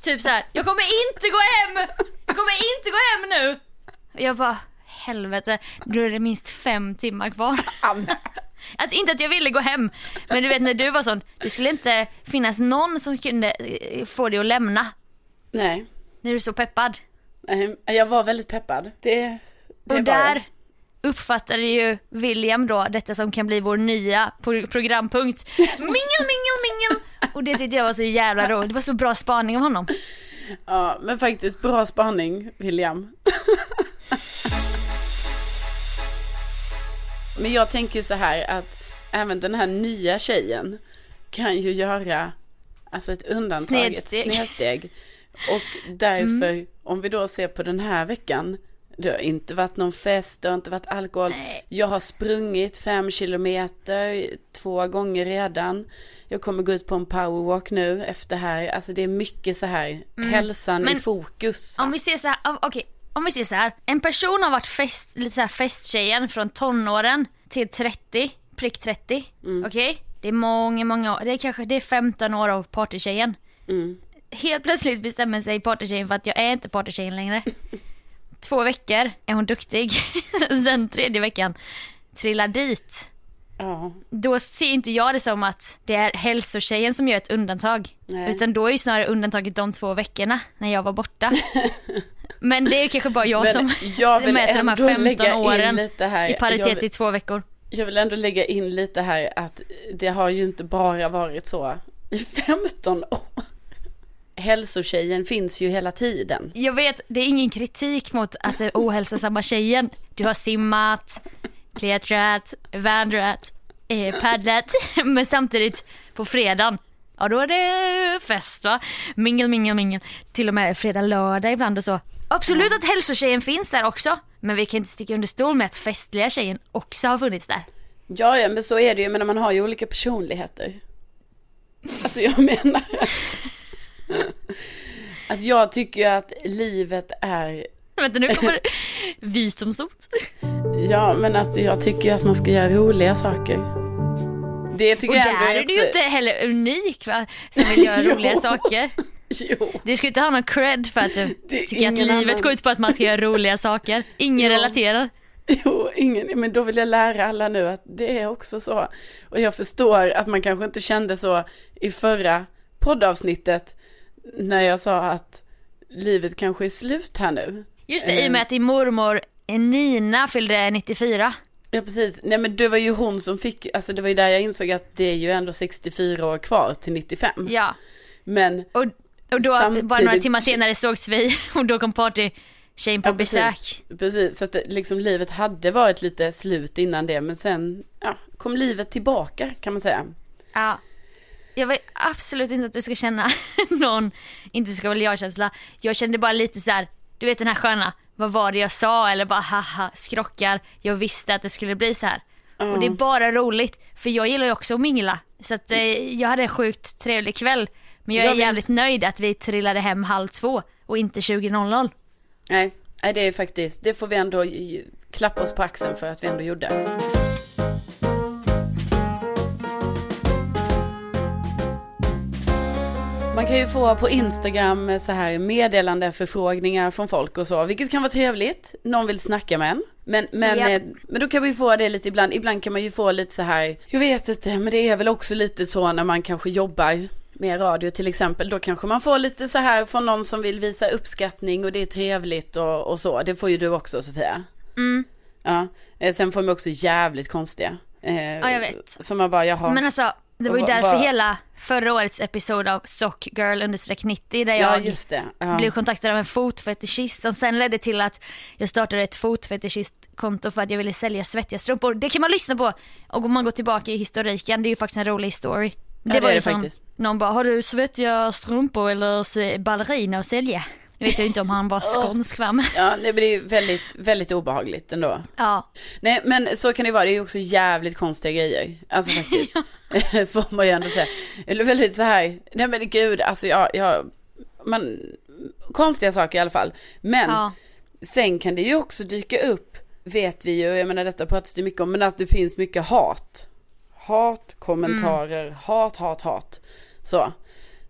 Typ så här, jag kommer inte gå hem! Jag kommer inte gå hem nu! Och jag bara, helvete, då är det minst fem timmar kvar. Alltså inte att jag ville gå hem, men du vet när du var sån, det skulle inte finnas någon som kunde eh, få dig att lämna. Nej, När du är så peppad. nej, jag var väldigt peppad. Det, det Och där jag. uppfattade ju William då detta som kan bli vår nya pro- programpunkt. Mingel, mingel, mingel! Och det tyckte jag var så jävla roligt. Det var så bra spaning av honom. Ja, men faktiskt bra spaning, William. Men jag tänker så här att även den här nya tjejen kan ju göra alltså ett undantag, Snedsteg. ett snedsteg. Och därför, om vi då ser på den här veckan, det har inte varit någon fest, det har inte varit alkohol. Nej. Jag har sprungit fem kilometer två gånger redan. Jag kommer gå ut på en powerwalk nu efter här. Alltså det är mycket så här, hälsan i Men fokus. Om vi ser så här, okej, om vi ser så här. En person har varit fest, lite så här festtjejen från tonåren till 30, prick 30. Okej? Det är många, många år. Det är kanske det är 15 år av partytjejen. Mm. Helt plötsligt bestämmer sig partytjejen för att jag är inte partytjejen längre. Två veckor är hon duktig. Sen tredje veckan trillar dit. Ja, Då ser inte jag det som att det är hälsotjejen som gör ett undantag. Nej. Utan då är ju snarare undantaget de två veckorna när jag var borta. Men det är kanske bara jag Men som jag mäter de här ändå 15 lägga in åren här. i paritet vill- i två veckor. Jag vill ändå lägga in lite här att det har ju inte bara varit så i 15 år. Hälsotjejen finns ju hela tiden. Jag vet, det är ingen kritik mot att det är ohälsosamma tjejen. Du har simmat, klättrat, vandrat, eh, paddlat. Men samtidigt på fredagen, ja då är det fest va? Mingel, mingel, mingel. Till och med fredag, lördag ibland och så. Absolut att hälsotjejen finns där också. Men vi kan inte sticka under stol med att festliga tjejen också har funnits där. Ja, ja, men så är det ju, men man har ju olika personligheter. Alltså jag menar att, att jag tycker ju att livet är, Vänta nu kommer visdomsord. ja men alltså jag tycker att man ska göra roliga saker. Det tycker Och jag där är du ju inte heller unik va? Som vill göra roliga saker. Jo. Du ska inte ha någon cred för att du Det är tycker att livet annan- går ut på att man ska göra roliga saker. Ingen Jo. relaterar. Jo, ingen, men då vill jag lära alla nu att det är också så. Och jag förstår att man kanske inte kände så i förra poddavsnittet när jag sa att livet kanske är slut här nu. Just det, i och Eh. med att din mormor Nina fyllde 94. Ja, precis. Nej, men det var ju hon som fick, alltså det var ju där jag insåg att det är ju ändå 64 år kvar till 95. Ja, Men, och, och då Samtidigt- bara några timmar senare sågs vi och då kom partytjejen på ja, besök. precis, precis. Så att det, liksom livet hade varit lite slut innan det, men sen, ja, kom livet tillbaka kan man säga. Ja. Jag vill absolut inte att du ska känna någon, inte ska väl jag-känsla. Jag kände bara lite så här, du vet den här sköna, vad var det jag sa? Eller bara haha, skrockar. Jag visste att det skulle bli så här. Och det är bara roligt, för jag gillar ju också att mingla. Så att eh, jag hade en sjukt trevlig kväll. Men jag är Jag vill- jävligt nöjd att vi trillade hem halv två och inte 20.00. Nej, nej, det är faktiskt, det får vi ändå klappa oss på axeln för att vi ändå gjorde. Man kan ju få på Instagram så här meddelande förfrågningar från folk och så, vilket kan vara trevligt. Någon vill snacka med en. Men, men, Japp. eh, men då kan vi få det lite ibland. Ibland kan man ju få lite så här, jag vet inte, men det är väl också lite så när man kanske jobbar med radio till exempel. Då kanske man får lite så här från någon som vill visa uppskattning och det är trevligt och, och så. Det får ju du också Sofia. Mm. Ja, eh, sen får de också jävligt konstiga. Eh, Ja, jag vet. Som man bara, jaha. Men alltså, det var ju därför hela förra årets episod av Sockgirl understreck 90 där ja, jag det. Ja. blev kontaktad av en fotfetischist som sen ledde till att jag startade ett fotfetischistkonto för att jag ville sälja svettiga strumpor. Det kan man lyssna på och om man går tillbaka i historiken, det är ju faktiskt en rolig story. Det, det var ju som, faktiskt. någon bara, har du svettiga strumpor eller ballerina att sälja? Nu vet jag inte om han var skånsk va? Ja, det är ju väldigt, väldigt obehagligt ändå. Ja, Nej, men så kan det vara. Det är ju också jävligt konstiga grejer. Alltså faktiskt. Får man ju ändå säga. Eller väldigt så här, nej men gud, alltså jag, jag, man, konstiga saker i alla fall. Men ja. sen kan det ju också dyka upp, vet vi ju, jag menar detta pratas det mycket om, men att det finns mycket hat. Hat, kommentarer, hat, hat, hat. Så.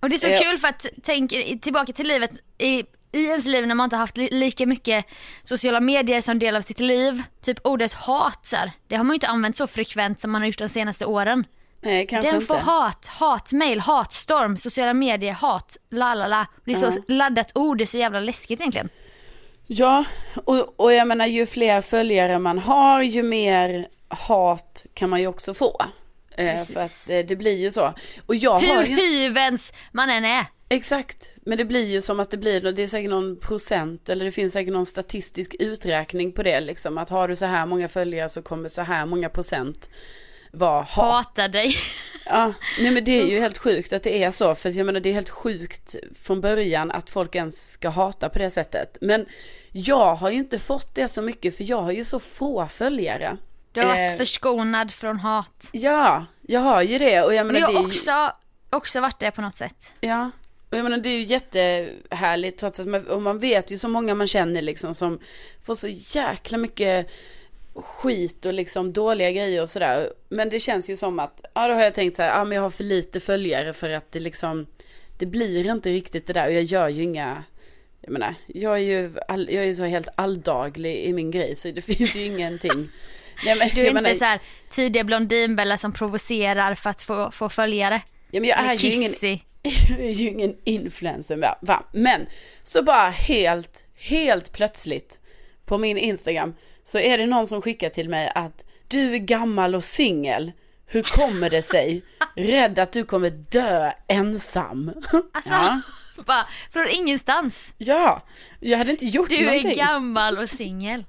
Och det är så Eh. kul för att tänk tillbaka till livet i, i ens liv när man inte haft li, lika mycket sociala medier som del av sitt liv. Typ ordet hat så här, det har man ju inte använt så frekvent som man har gjort de senaste åren. Nej, kanske Den inte. får hat, hatmail, hatstorm, sociala medier, hat, la la la. Det är så Ja. laddat ord, det är så jävla läskigt egentligen. Ja, och, och jag menar ju fler följare man har, ju mer hat kan man ju också få. Eh, Precis. för att eh, det blir ju så. Och jag har Hur ju, hyvens man än är. exakt, Men det blir ju som att det blir, det är säkert någon procent eller det finns säkert någon statistisk uträkning på det liksom. Att har du så här många följare så kommer så här många procent vara hat. Hatar dig. Ja, nej men det är ju helt sjukt att det är så. För jag menar det är helt sjukt från början att folk ens ska hata på det sättet. Men jag har ju inte fått det så mycket för jag har ju så få följare. Du har varit Eh, förskonad från hat. Ja, jag har ju det och jag menar Men jag har också, också varit det på något sätt. Ja, och jag menar det är ju jättehärligt trots att man, och man vet ju så många man känner liksom som får så jäkla mycket skit och liksom dåliga grejer och sådär. Men det känns ju som att, ja då har jag tänkt så här, ja men jag har för lite följare för att det liksom, det blir inte riktigt det där och jag gör ju inga, jag menar, jag är ju, all, jag är ju så helt alldaglig i min grej så det finns ju ingenting. Nej, men, Du är inte menar, så här tidiga blondinbella som provocerar för att få, få följare. ja, men jag är Eller ju ingen, är ju ingen influencer va? Men så bara helt, helt plötsligt på min Instagram så är det någon som skickar till mig att du är gammal och singel. Hur kommer det sig? Rädd att du kommer dö ensam. Alltså, Ja. bara från ingenstans. Ja, jag hade inte gjort Du någonting. är gammal och singel.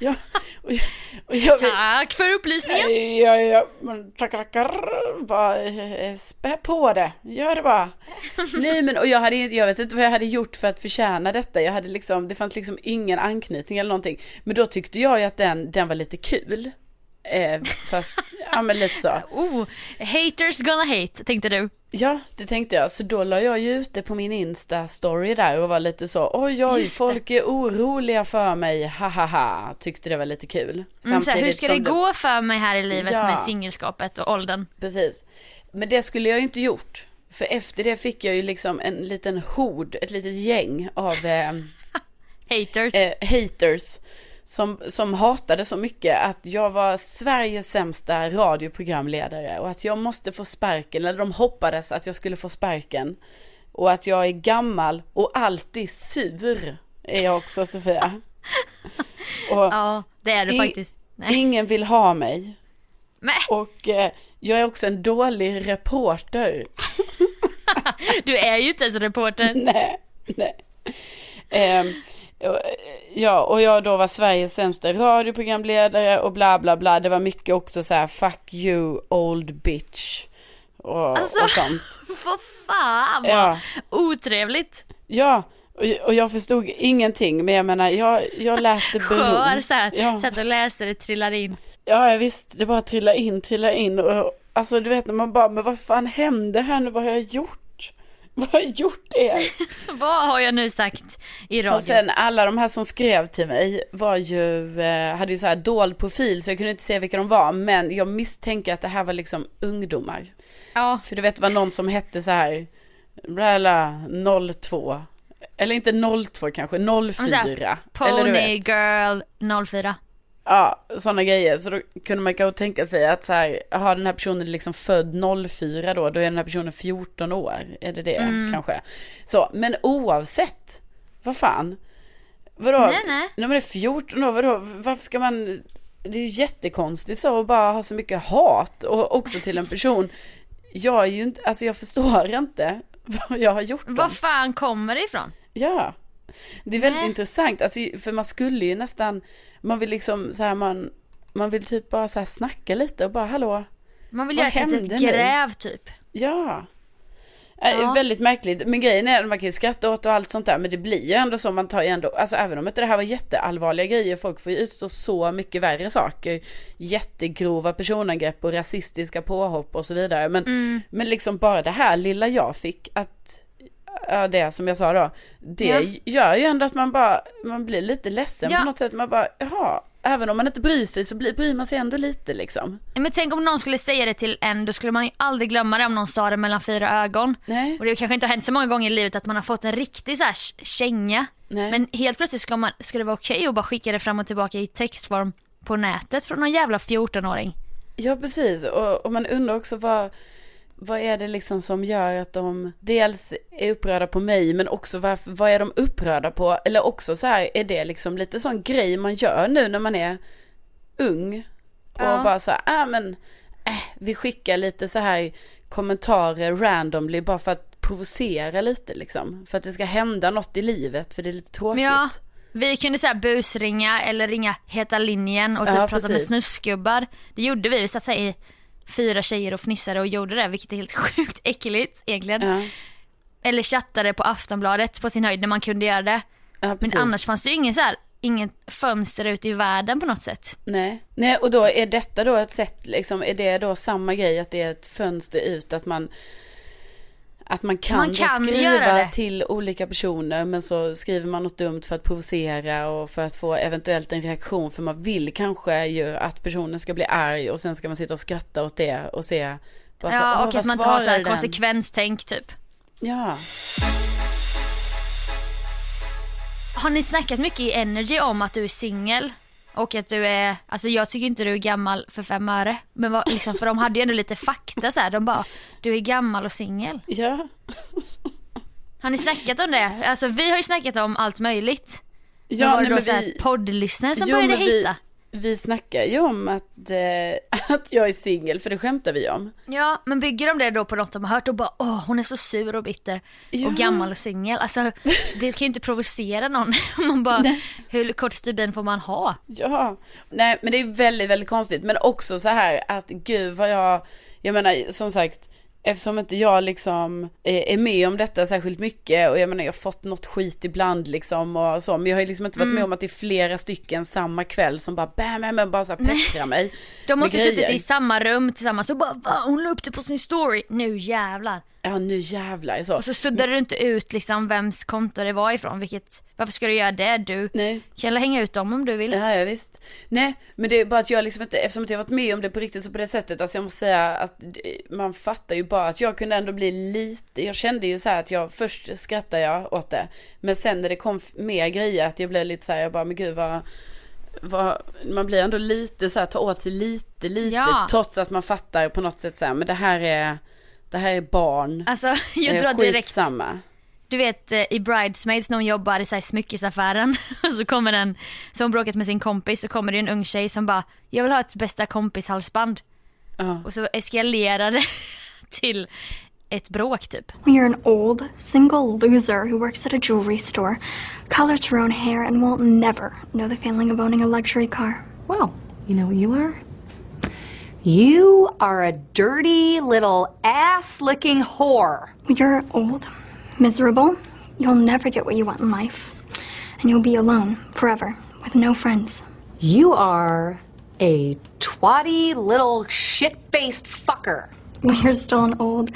Ja, och jag, och jag, Tack för upplysningen. Ja, ja, men tackar, tackar. Bara eh, spä på det. Gör det bara. Nej, men och jag hade jag vet inte vad jag hade gjort för att förtjäna detta. Jag hade liksom, det fanns liksom ingen anknytning eller någonting. Men då tyckte jag ju att den, den var lite kul. Eh, fast, ja men lite så. Oh, haters gonna hate, tänkte du. Ja, det tänkte jag. Så då la jag ju ut det på min Insta-story där och var lite så, oj oj, Just det. folk är oroliga för mig, ha ha ha. Tyckte det var lite kul. Mm, så här, hur ska det gå för mig här i livet Ja. med singelskapet och åldern? Precis. Men det skulle jag ju inte gjort. För efter det fick jag ju liksom en liten hord, ett litet gäng av eh, Haters. eh, haters. Som, som hatade så mycket att jag var Sveriges sämsta radioprogramledare och att jag måste få sparken, eller de hoppades att jag skulle få sparken. Och att jag är gammal och alltid sur är jag också Sofia. Och ja, det är du faktiskt. Nej. ingen vill ha mig. Men, Och eh, jag är också en dålig reporter. du är ju inte ens reporter. nej, nej. Och, ja, och jag då var Sveriges sämsta radioprogramledare och bla bla bla. Det var mycket också så här fuck you old bitch. Och, Alltså. och sånt. Vad fan vad Ja, otrevligt. ja. Och, jag förstod ingenting men jag menar jag, jag det bero. Skör så här. Ja. Satt och läste det trillar in. Ja, jag visst, det bara trilla in, trilla in och alltså du vet när man bara, men vad fan hände här nu, vad har jag gjort? Vad har jag gjort er? Vad har jag nu sagt i radio? Och sen alla de här som skrev till mig var ju, eh, hade ju så här dold profil så jag kunde inte se vilka de var. Men jag misstänker att det här var liksom ungdomar. ja, För du vet det var någon som hette så här, bla bla, 02. Eller inte 02 kanske, 04. så här, eller du Pony vet. Girl 04. Ja, sådana grejer. Så då kunde man kanske tänka sig att så här, har den här personen liksom född 04 då, då är den här personen 14 år. Är det det Mm. kanske? Så, men oavsett, vad fan. Vadå? Nej, nej. men det är 14 år, vadå? Varför ska man... Det är ju jättekonstigt så att bara ha så mycket hat och också till en person. Jag är ju inte, alltså jag förstår inte vad jag har gjort. Var fan kommer det ifrån? Ja. Det är väldigt Nej. intressant, alltså, för man skulle ju nästan, man vill liksom så här, man, man vill typ bara så här snacka lite och bara hallå, Man vill göra ett litet gräv typ. ja. Äh, Ja. Väldigt märkligt, men grejen är att man kan ju skratta åt och allt sånt där, men det blir ju ändå så, man tar ju ändå, alltså även om inte det här var jätteallvarliga grejer, folk får ju utstå så mycket värre saker, jättegrova personangrepp och rasistiska påhopp och så vidare, men, Mm. men liksom bara det här lilla jag fick, att Ja det som jag sa då. Det Ja. gör ju ändå att man bara, man blir lite ledsen Ja. på något sätt. Man bara, jaha, även om man inte bryr sig så blir, bryr man sig ändå lite liksom. Men tänk om någon skulle säga det till en, då skulle man ju aldrig glömma det om någon sa det mellan fyra ögon. Nej, Och det kanske inte har hänt så många gånger i livet att man har fått en riktig så här känga. nej. Men helt plötsligt ska, man, ska det vara okej att bara skicka det fram och tillbaka i textform på nätet från någon jävla 14-åring. Ja precis, och, och man undrar också vad, vad är det liksom som gör att de dels är upprörda på mig men också varför, vad är de upprörda på? Eller också så här, är det liksom lite sån grej man gör nu när man är ung? Och Ja. bara så här, äh, men äh, vi skickar lite så här kommentarer randomly bara för att provocera lite liksom. För att det ska hända något i livet för det är lite tråkigt. Ja, vi kunde säga busringa eller ringa Heta linjen och typ Ja, prata med precis. snusgubbar. Det gjorde vi, vi satt så här i fyra tjejer och fnissade och gjorde det vilket är helt sjukt äckligt egentligen. Ja, Eller chattade på Aftonbladet på sin höjd när man kunde göra det. ja, Men annars fanns det ju ingen så här, ingen fönster ut i världen på något sätt. Nej. Nej, och då är detta då ett sätt, liksom, är det då samma grej att det är ett fönster ut att man att man kan, Man kan skriva till olika personer men så skriver man något dumt för att provocera och för att få eventuellt en reaktion för man vill kanske ju att personen ska bli arg och sen ska man sitta och skratta åt det och se bara så, Ja, "Åh, och att man tar så här den?" konsekvenstänk typ. Ja. Har ni snackat mycket i Energy om att du är singel? Och att du är, alltså jag tycker inte du är gammal för fem öre. Men vad, liksom, för de hade ju ändå lite fakta så här. de bara, du är gammal och singel. Ja. Har ni snackat om det? Alltså vi har ju snackat om allt möjligt. Ja, Ja, var det nej, då men så här vi- poddlyssnare som Jo, började men hitta? Vi snackar ju om att, eh, att jag är singel, för det skämtar vi om. Ja, men bygger de det då på något de har hört och bara åh hon är så sur och bitter Ja. och gammal och singel. Alltså det kan ju inte provocera någon. Man bara, hur kort stubin får man ha? Ja, nej men det är väldigt, väldigt konstigt. Men också så här att gud vad jag, jag menar som sagt, eftersom inte jag liksom är med om detta särskilt mycket och jag menar jag har fått något skit ibland liksom och så. Men jag har ju liksom inte varit med om att det är flera stycken samma kväll som bara bam, bam, bam bara så här pepprar mig. De måste suttit i samma rum tillsammans och bara va hon la upp det på sin story, nu jävlar. Ja nu jävlar så. Och så suddade du inte ut liksom vems konto det var ifrån, vilket, varför ska du göra det? Du Nej. kan hänga ut dem om du vill. Ja, ja visst. Nej, men det är bara att jag liksom inte, eftersom jag varit med om det på riktigt så på det sättet, alltså jag måste säga att det- man fattar ju bara att jag kunde ändå bli lite, jag kände ju så här att jag, först skrattade jag åt det, men sen när det kom mer grejer att jag blev lite så här, jag bara, men gud vad, vad man blir ändå lite så här, ta åt sig lite, lite, Ja. trots att man fattar på något sätt så här, men det här är, det här är barn. Alltså jag drar direkt, Skitsamma. du vet eh, i Bridesmaids när hon jobbar i så här, smyckesaffären och så kommer den, så hon bråkat med sin kompis så kommer det en ung tjej som bara, jag vill ha ett bästa kompis halsband. Ja. Och så eskalerar det till ett bråk typ. You're an old, single loser who works at a jewelry store, colors her own hair, and will never know the feeling of owning a luxury car. Well, you know what you are? You are a dirty little ass licking whore. You're old, miserable, you'll never get what you want in life. And you'll be alone forever, with no friends. You are a twatty little shit faced fucker. When you're still an old,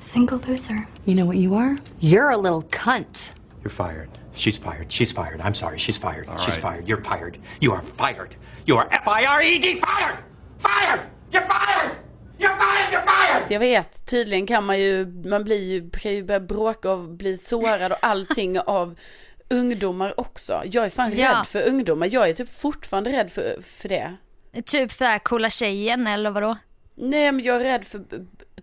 single loser. You know what you are? You're a little cunt. You're fired. She's fired. She's fired. I'm sorry. She's fired. She's right. fired. You're fired. You are fired. You are F I R E D fired. Fired. You're fired. You're fired. You're fired. Jag vet, tydligen kan man ju, man blir ju, kan ju börja bråka och bli sårad och allting av ungdomar också. Jag är fan Ja. rädd för ungdomar, jag är typ fortfarande rädd för, för det. Typ såhär coola tjejen eller vadå? Nej men jag är rädd för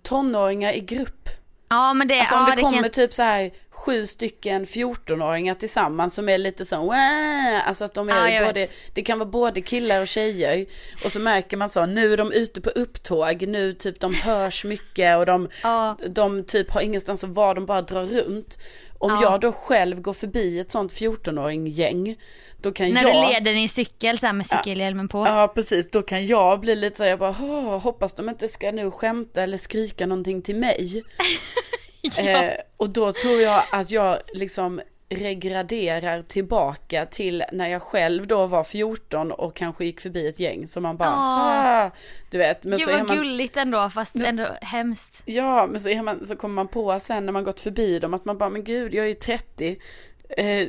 tonåringar i grupp. Ja men det, Alltså ja, om det, det kommer kan typ så här sju stycken 14-åringar tillsammans som är lite så "Wah!" alltså att de är Ja, både, vet. det kan vara både killar och tjejer. Och så märker man så, nu är de ute på upptåg, nu typ de hörs mycket och de, Ja. de typ har ingenstans att vara, de bara drar runt. Om Ja. jag då själv går förbi ett sånt 14-åring gäng, då kan När jag... du leder din cykel så här med cykelhjälmen på. Ja precis, då kan jag bli lite så här, jag bara "Åh, hoppas de inte ska nu skämta eller skrika någonting till mig. Ja. Eh, och då tror jag att jag liksom regraderar tillbaka till när jag själv då var 14 och kanske gick förbi ett gäng som man bara, ah, du vet. Men Gud så vad man, gulligt ändå fast ändå hemskt. ja, men så, är man, så kommer man på sen när man gått förbi dem att man bara, men gud, jag är ju 30. Eh,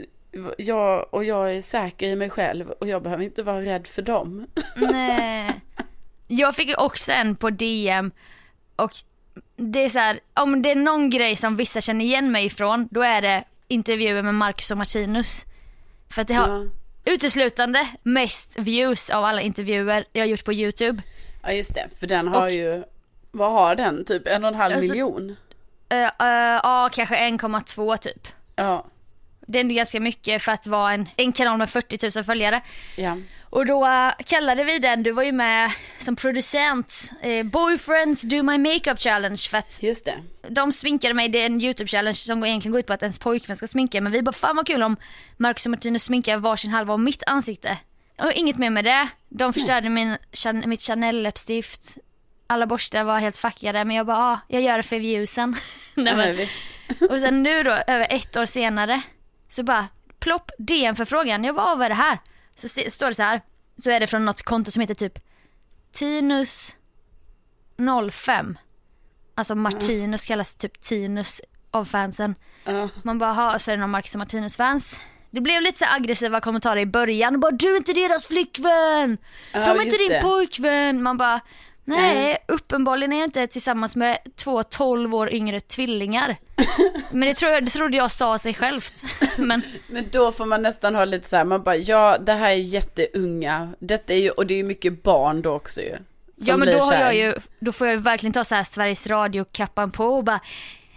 jag, och jag är säker i mig själv och jag behöver inte vara rädd för dem. Nej. Jag fick också en på DM och det är så här, om det är någon grej som vissa känner igen mig ifrån då är det intervjuer med Marcus och Martinus. För att det har Ja. uteslutande mest views av alla intervjuer jag har gjort på YouTube. Ja just det, för den har Och- ju, vad har den? Typ en och en halv Alltså- miljon? Uh, uh, ja, kanske 1,2 typ. Ja. Det är ändå ganska mycket för att vara en, en kanal med 40 000 följare. Ja. Och då uh, kallade vi den, du var ju med som producent, eh, Boyfriends Do My Makeup Challenge för att Just det. de sminkade mig, det är en YouTube challenge som egentligen går ut på att ens pojkvän ska sminka men vi bara fan vad kul om Marcus och Martinus sminkar varsin halva av mitt ansikte. Och inget mer med det. De förstörde min, mitt Chanel läppstift. Alla borstar var helt fuckade men jag bara ah, jag gör det för viewsen. Nej, Ja, men, visst. och sen nu då över ett år senare så bara plopp DM för frågan. Jag bara vad är det här? Så st- står det så här. Så är det från något konto som heter typ Tinus 05. Alltså Martinus kallas typ Tinus av fansen. Ja. Man bara, ha, så är det någon Marcus och Martinus fans. Det blev lite så aggressiva kommentarer i början. Bara, du är inte deras flickvän! Ja, De är inte din det. pojkvän! Man bara, nej uppenbarligen är jag inte tillsammans med två 12 år yngre tvillingar. Men det, jag, det trodde jag sa sig självt. Men Men då får man nästan ha lite så här, man bara, ja det här är jätteunga. Detta är ju, och det är ju mycket barn då också ju. ja men då har jag ju, då får jag ju verkligen ta så här Sveriges Radio-kappan på och bara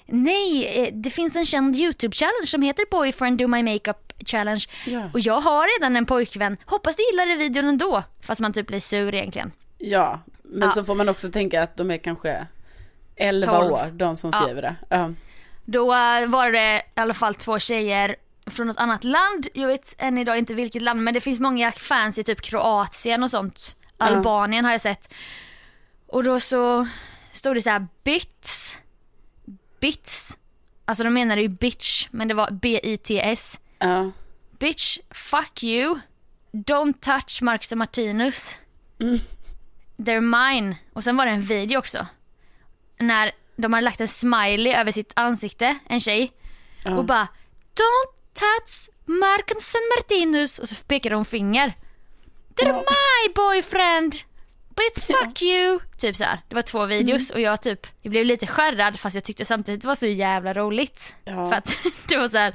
Nej, eh, det finns en känd YouTube-challenge som heter Boyfriend Do My Makeup Challenge. Ja. Och jag har redan en pojkvän. Hoppas du gillade videon ändå. Fast man typ blir sur egentligen. Ja, men Ja. så får man också tänka att de är kanske 11 12. år, de som Ja. skriver det. Ja. Då eh, var det i alla fall två tjejer från något annat land. Jag vet än idag inte vilket land men det finns många fans i typ Kroatien och sånt. Albanien har jag sett. Och då så stod det så här bits, bits. Alltså de menade ju bitch men det var B-I-T-S. Ja. Bitch, fuck you. Don't touch Marcus och Martinus. They're mine. Och sen var det en video också. När de hade lagt en smiley över sitt ansikte, en tjej. Och bara Don't touch Marcus and Martinus. Och så pekade de finger. They're my boyfriend. Bitch fuck you. Typ så här. Det var två videos och jag typ, jag blev lite skärrad fast jag tyckte samtidigt det var så jävla roligt. För att det var så här.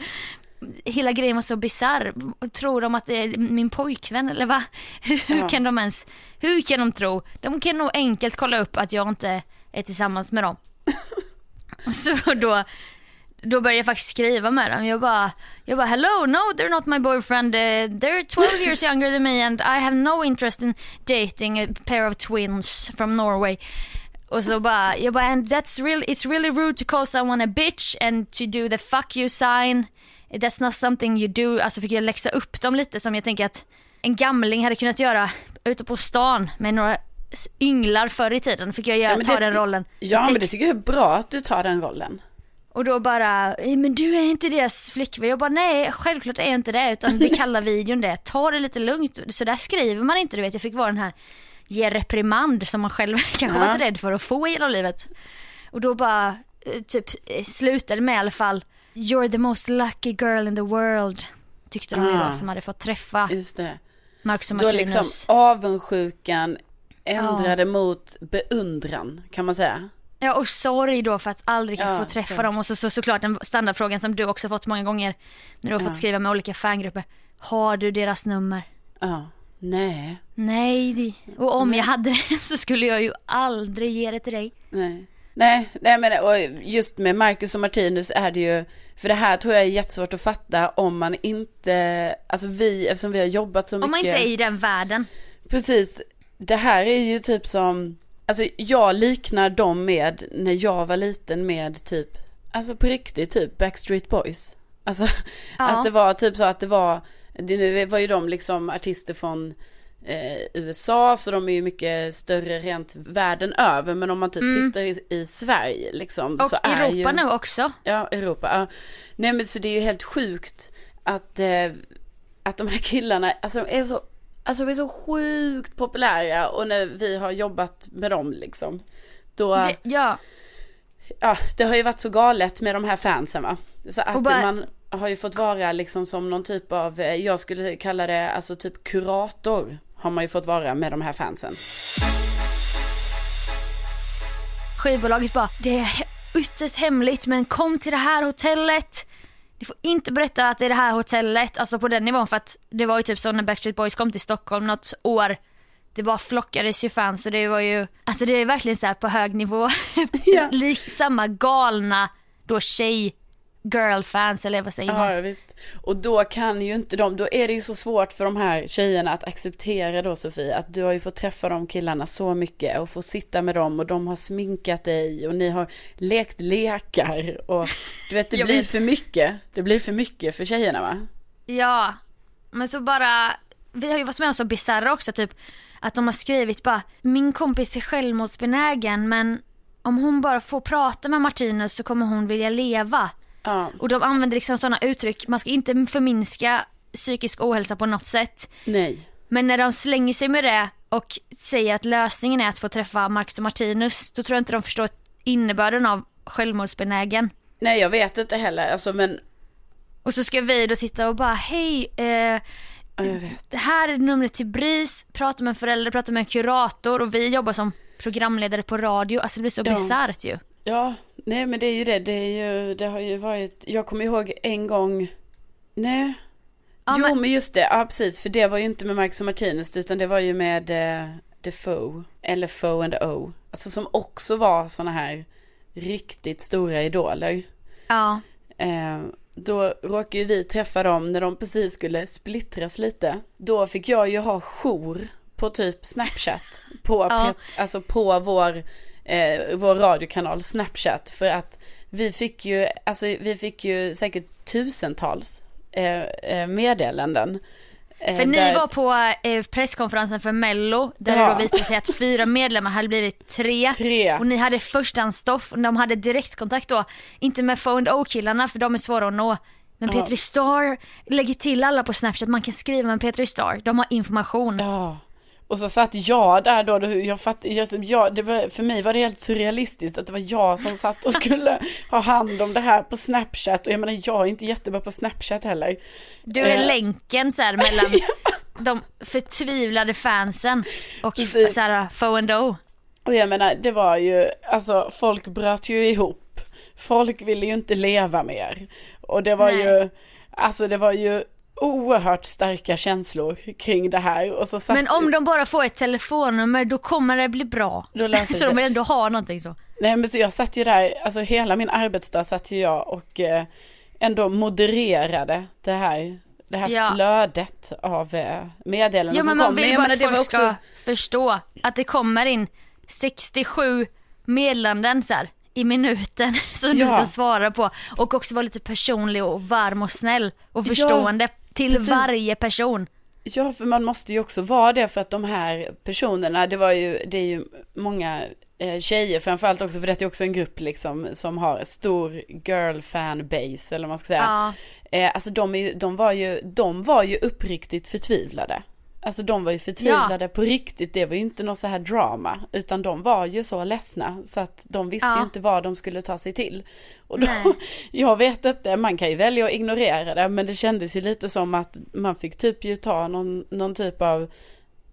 Hela grejen var så bisarr. Tror de att det är min pojkvän eller va? Hur, Ja. kan de ens, hur kan de tro? De kan nog enkelt kolla upp att jag inte är tillsammans med dem. Så då, då började jag faktiskt skriva med dem. Jag bara, jag bara hello, no they're not my boyfriend. Uh, they're 12 years younger than me and I have no interest in dating a pair of twins from Norway. Och så bara, jag bara, and that's really, it's really rude to call someone a bitch and to do the fuck you sign. That's not something you do. Alltså fick jag läxa upp dem lite som jag tänker att en gamling hade kunnat göra ute på stan med några ynglar förr i tiden. Fick jag göra, ta det- den rollen. i Ja, men det tycker jag är bra att du tar den rollen. Och då bara, "Eh, men du är inte deras flickvän. Jag bara, nej självklart är jag inte det utan vi kallar videon det. Ta det lite lugnt. Så där skriver man inte du vet. Jag fick vara den här, ge reprimand som man själv kanske Ja. varit rädd för att få genom livet. Och då bara, eh, typ eh, slutade med i alla fall, you're the most lucky girl in the world. Tyckte de ju Ah. då som hade fått träffa Just det. Marcus och Då Martinus. liksom avundsjukan ändrade mot beundran, kan man säga. Ja och sorg då för att aldrig Ja, få träffa sorg. dem och så, så såklart den standardfrågan som du också fått många gånger när du har fått skriva med olika fangrupper. Har du deras nummer? Ja. Nej. Nej, och om jag hade det så skulle jag ju aldrig ge det till dig. Nej. Nej, nej men och just med Marcus och Martinus är det ju, för det här tror jag är jättesvårt att fatta om man inte, alltså vi, eftersom vi har jobbat så mycket. Om man inte är i den världen. Precis, det här är ju typ som, alltså jag liknar dem med när jag var liten med typ, alltså på riktigt typ Backstreet Boys. Alltså Ja. att det var typ så att det var, det nu var ju de liksom artister från eh, USA så de är ju mycket större rent världen över men om man typ tittar i, i Sverige liksom Mm. Och så är Europa ju, nu också. Ja, Europa. Ja. Nej men så det är ju helt sjukt att, eh, att de här killarna, alltså de är så, alltså de är så sjukt populära och när vi har jobbat med dem liksom. Då, Det, ja, ja det har ju varit så galet med de här fansen va. Så att bara- man har ju fått vara liksom som någon typ av, eh, jag skulle kalla det alltså typ kurator. Har man ju fått vara med de här fansen. skivbolaget bara, det är ytterst hemligt men kom till det här hotellet. Ni får inte berätta att det är det här hotellet, alltså på den nivån för att det var ju typ så när Backstreet Boys kom till Stockholm något år. Det var flockades ju fans och det var ju, alltså det är verkligen så här på hög nivå. Ja. Lik, samma galna då tjej girlfans eller vad säger man? Ja, visst. Och då kan ju inte de, då är det ju så svårt för de här tjejerna att acceptera då Sofie, att du har ju fått träffa de killarna så mycket och få sitta med dem och de har sminkat dig och ni har lekt lekar och du vet det blir för mycket, det blir för mycket för tjejerna va? Ja, men så bara, vi har ju varit med om så bisarra också typ att de har skrivit bara min kompis är självmordsbenägen men om hon bara får prata med Martinus så kommer hon vilja leva. Ja, Och de använder liksom sådana uttryck, man ska inte förminska psykisk ohälsa på något sätt. nej. Men när de slänger sig med det och säger att lösningen är att få träffa Marcus och Martinus, då tror jag inte de förstår innebörden av självmordsbenägen. Nej jag vet inte heller, alltså men, Och så ska vi då sitta och bara, hej, eh, ja, jag vet. det här är numret till BRIS, prata med en förälder, prata med en kurator och vi jobbar som programledare på radio. Alltså det blir så Ja. bisarrt ju. Ja, nej men det är ju det, det är ju, det har ju varit, jag kommer ihåg en gång, nej, Ja, jo men- men just det, ja precis, för det var ju inte med Marcus och Martinus utan det var ju med eh, Defoe, eller Foe and O, alltså som också var såna här riktigt stora idoler. Ja, Eh, då råkade ju vi träffa dem när de precis skulle splittras lite. Då fick jag ju ha jour på typ Snapchat. På, Ja. alltså på vår, eh, vår radiokanal Snapchat. För att vi fick ju, alltså vi fick ju säkert tusentals eh, eh, meddelanden. Eh, för ni där- var på eh, presskonferensen för mello där Ja. det då visade sig att fyra medlemmar hade blivit tre. Tre. Och ni hade förstahandsstoff och de hade direktkontakt då, inte med Phone O-killarna för de är svåra att nå. Men Ja. Petri Star lägger till alla på Snapchat, man kan skriva med Petri Star, de har information. Ja. Och så satt jag där då, jag fatt, jag, jag, det var, för mig var det helt surrealistiskt att det var jag som satt och skulle ha hand om det här på Snapchat. Och jag menar, jag är inte jättebra på Snapchat heller. Du är Eh. länken så här, mellan de förtvivlade fansen och Precis. så här, Phone O. Och jag menar, det var ju, alltså folk bröt ju ihop. Folk ville ju inte leva mer. Och det var Nej. ju, alltså det var ju oerhört starka känslor kring det här. Och så satt Men om de bara får ett telefonnummer då kommer det bli bra. Då löser det så sig. de ändå ha någonting så. Nej men så jag satt ju där, alltså hela min arbetsdag satt ju jag och eh, ändå modererade det här, det här Ja. flödet av eh, meddelanden Ja som men man kom. vill jag bara att det folk ska också- förstå att det kommer in 67 meddelanden så här, i minuten som du Ja. ska svara på. Och också vara lite personlig och varm och snäll och förstående till precis. varje person. Ja, för man måste ju också vara det för att de här personerna, det var ju, det är ju många eh, tjejer framförallt också, för det är också en grupp liksom som har stor girl fan base eller vad man ska säga. Ja. Eh, alltså de, är ju, de, var ju, de var ju uppriktigt förtvivlade. Alltså de var ju förtvivlade på riktigt, det var ju inte något så här drama, utan de var ju så ledsna så att de visste Ja. ju inte vad de skulle ta sig till. Och då, Nej. jag vet inte, man kan ju välja att ignorera det, men det kändes ju lite som att man fick typ ju ta någon, någon typ av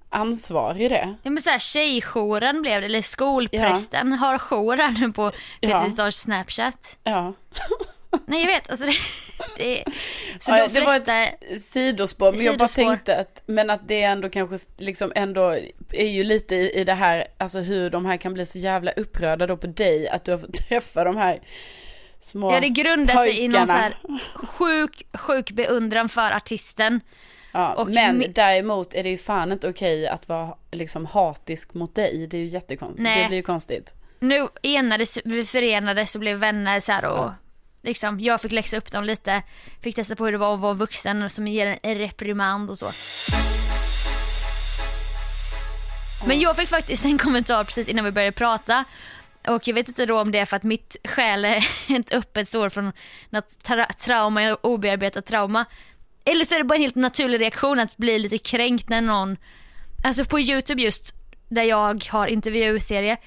ansvar i det. Ja men såhär tjejjouren blev det, eller skolprästen har jour nu på Ja. Petri Stars snapchat. Ja. Nej jag vet, alltså det, det Så Ja, de det var ett sidospår, men jag bara tänkte att, men att det ändå kanske liksom ändå är ju lite i, i det här, alltså hur de här kan bli så jävla upprörda då på dig, att du har fått träffa de här små ja det grundar sig i någon så pojkarna. här sjuk, sjuk beundran för artisten. Ja, och men mi- däremot är det ju fan inte okej att vara liksom hatisk mot dig, det är ju jättekonstigt, det blir ju konstigt. Nu enades vi, förenades och blev vänner så här och liksom, jag fick läxa upp dem lite. Fick testa på hur det var att vara vuxen som ger en reprimand och så. Men jag fick faktiskt en kommentar precis innan vi började prata. Och jag vet inte då om det är för att mitt själ är ett öppet sår från något tra- trauma, obearbetat trauma. Eller så är det bara en helt naturlig reaktion att bli lite kränkt när någon, alltså på YouTube just, där jag har intervjuserie,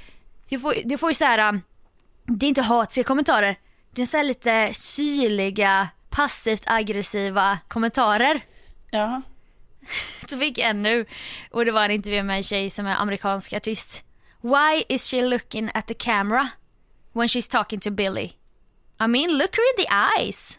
du får, du får ju såhär, um, det är inte hatiska kommentarer, det är så lite syrliga, passivt aggressiva kommentarer. Ja, Så fick jag en nu och det var en intervju med en tjej som är amerikansk artist. Why is she looking at the camera when she's talking to Billy? I mean look her in the eyes.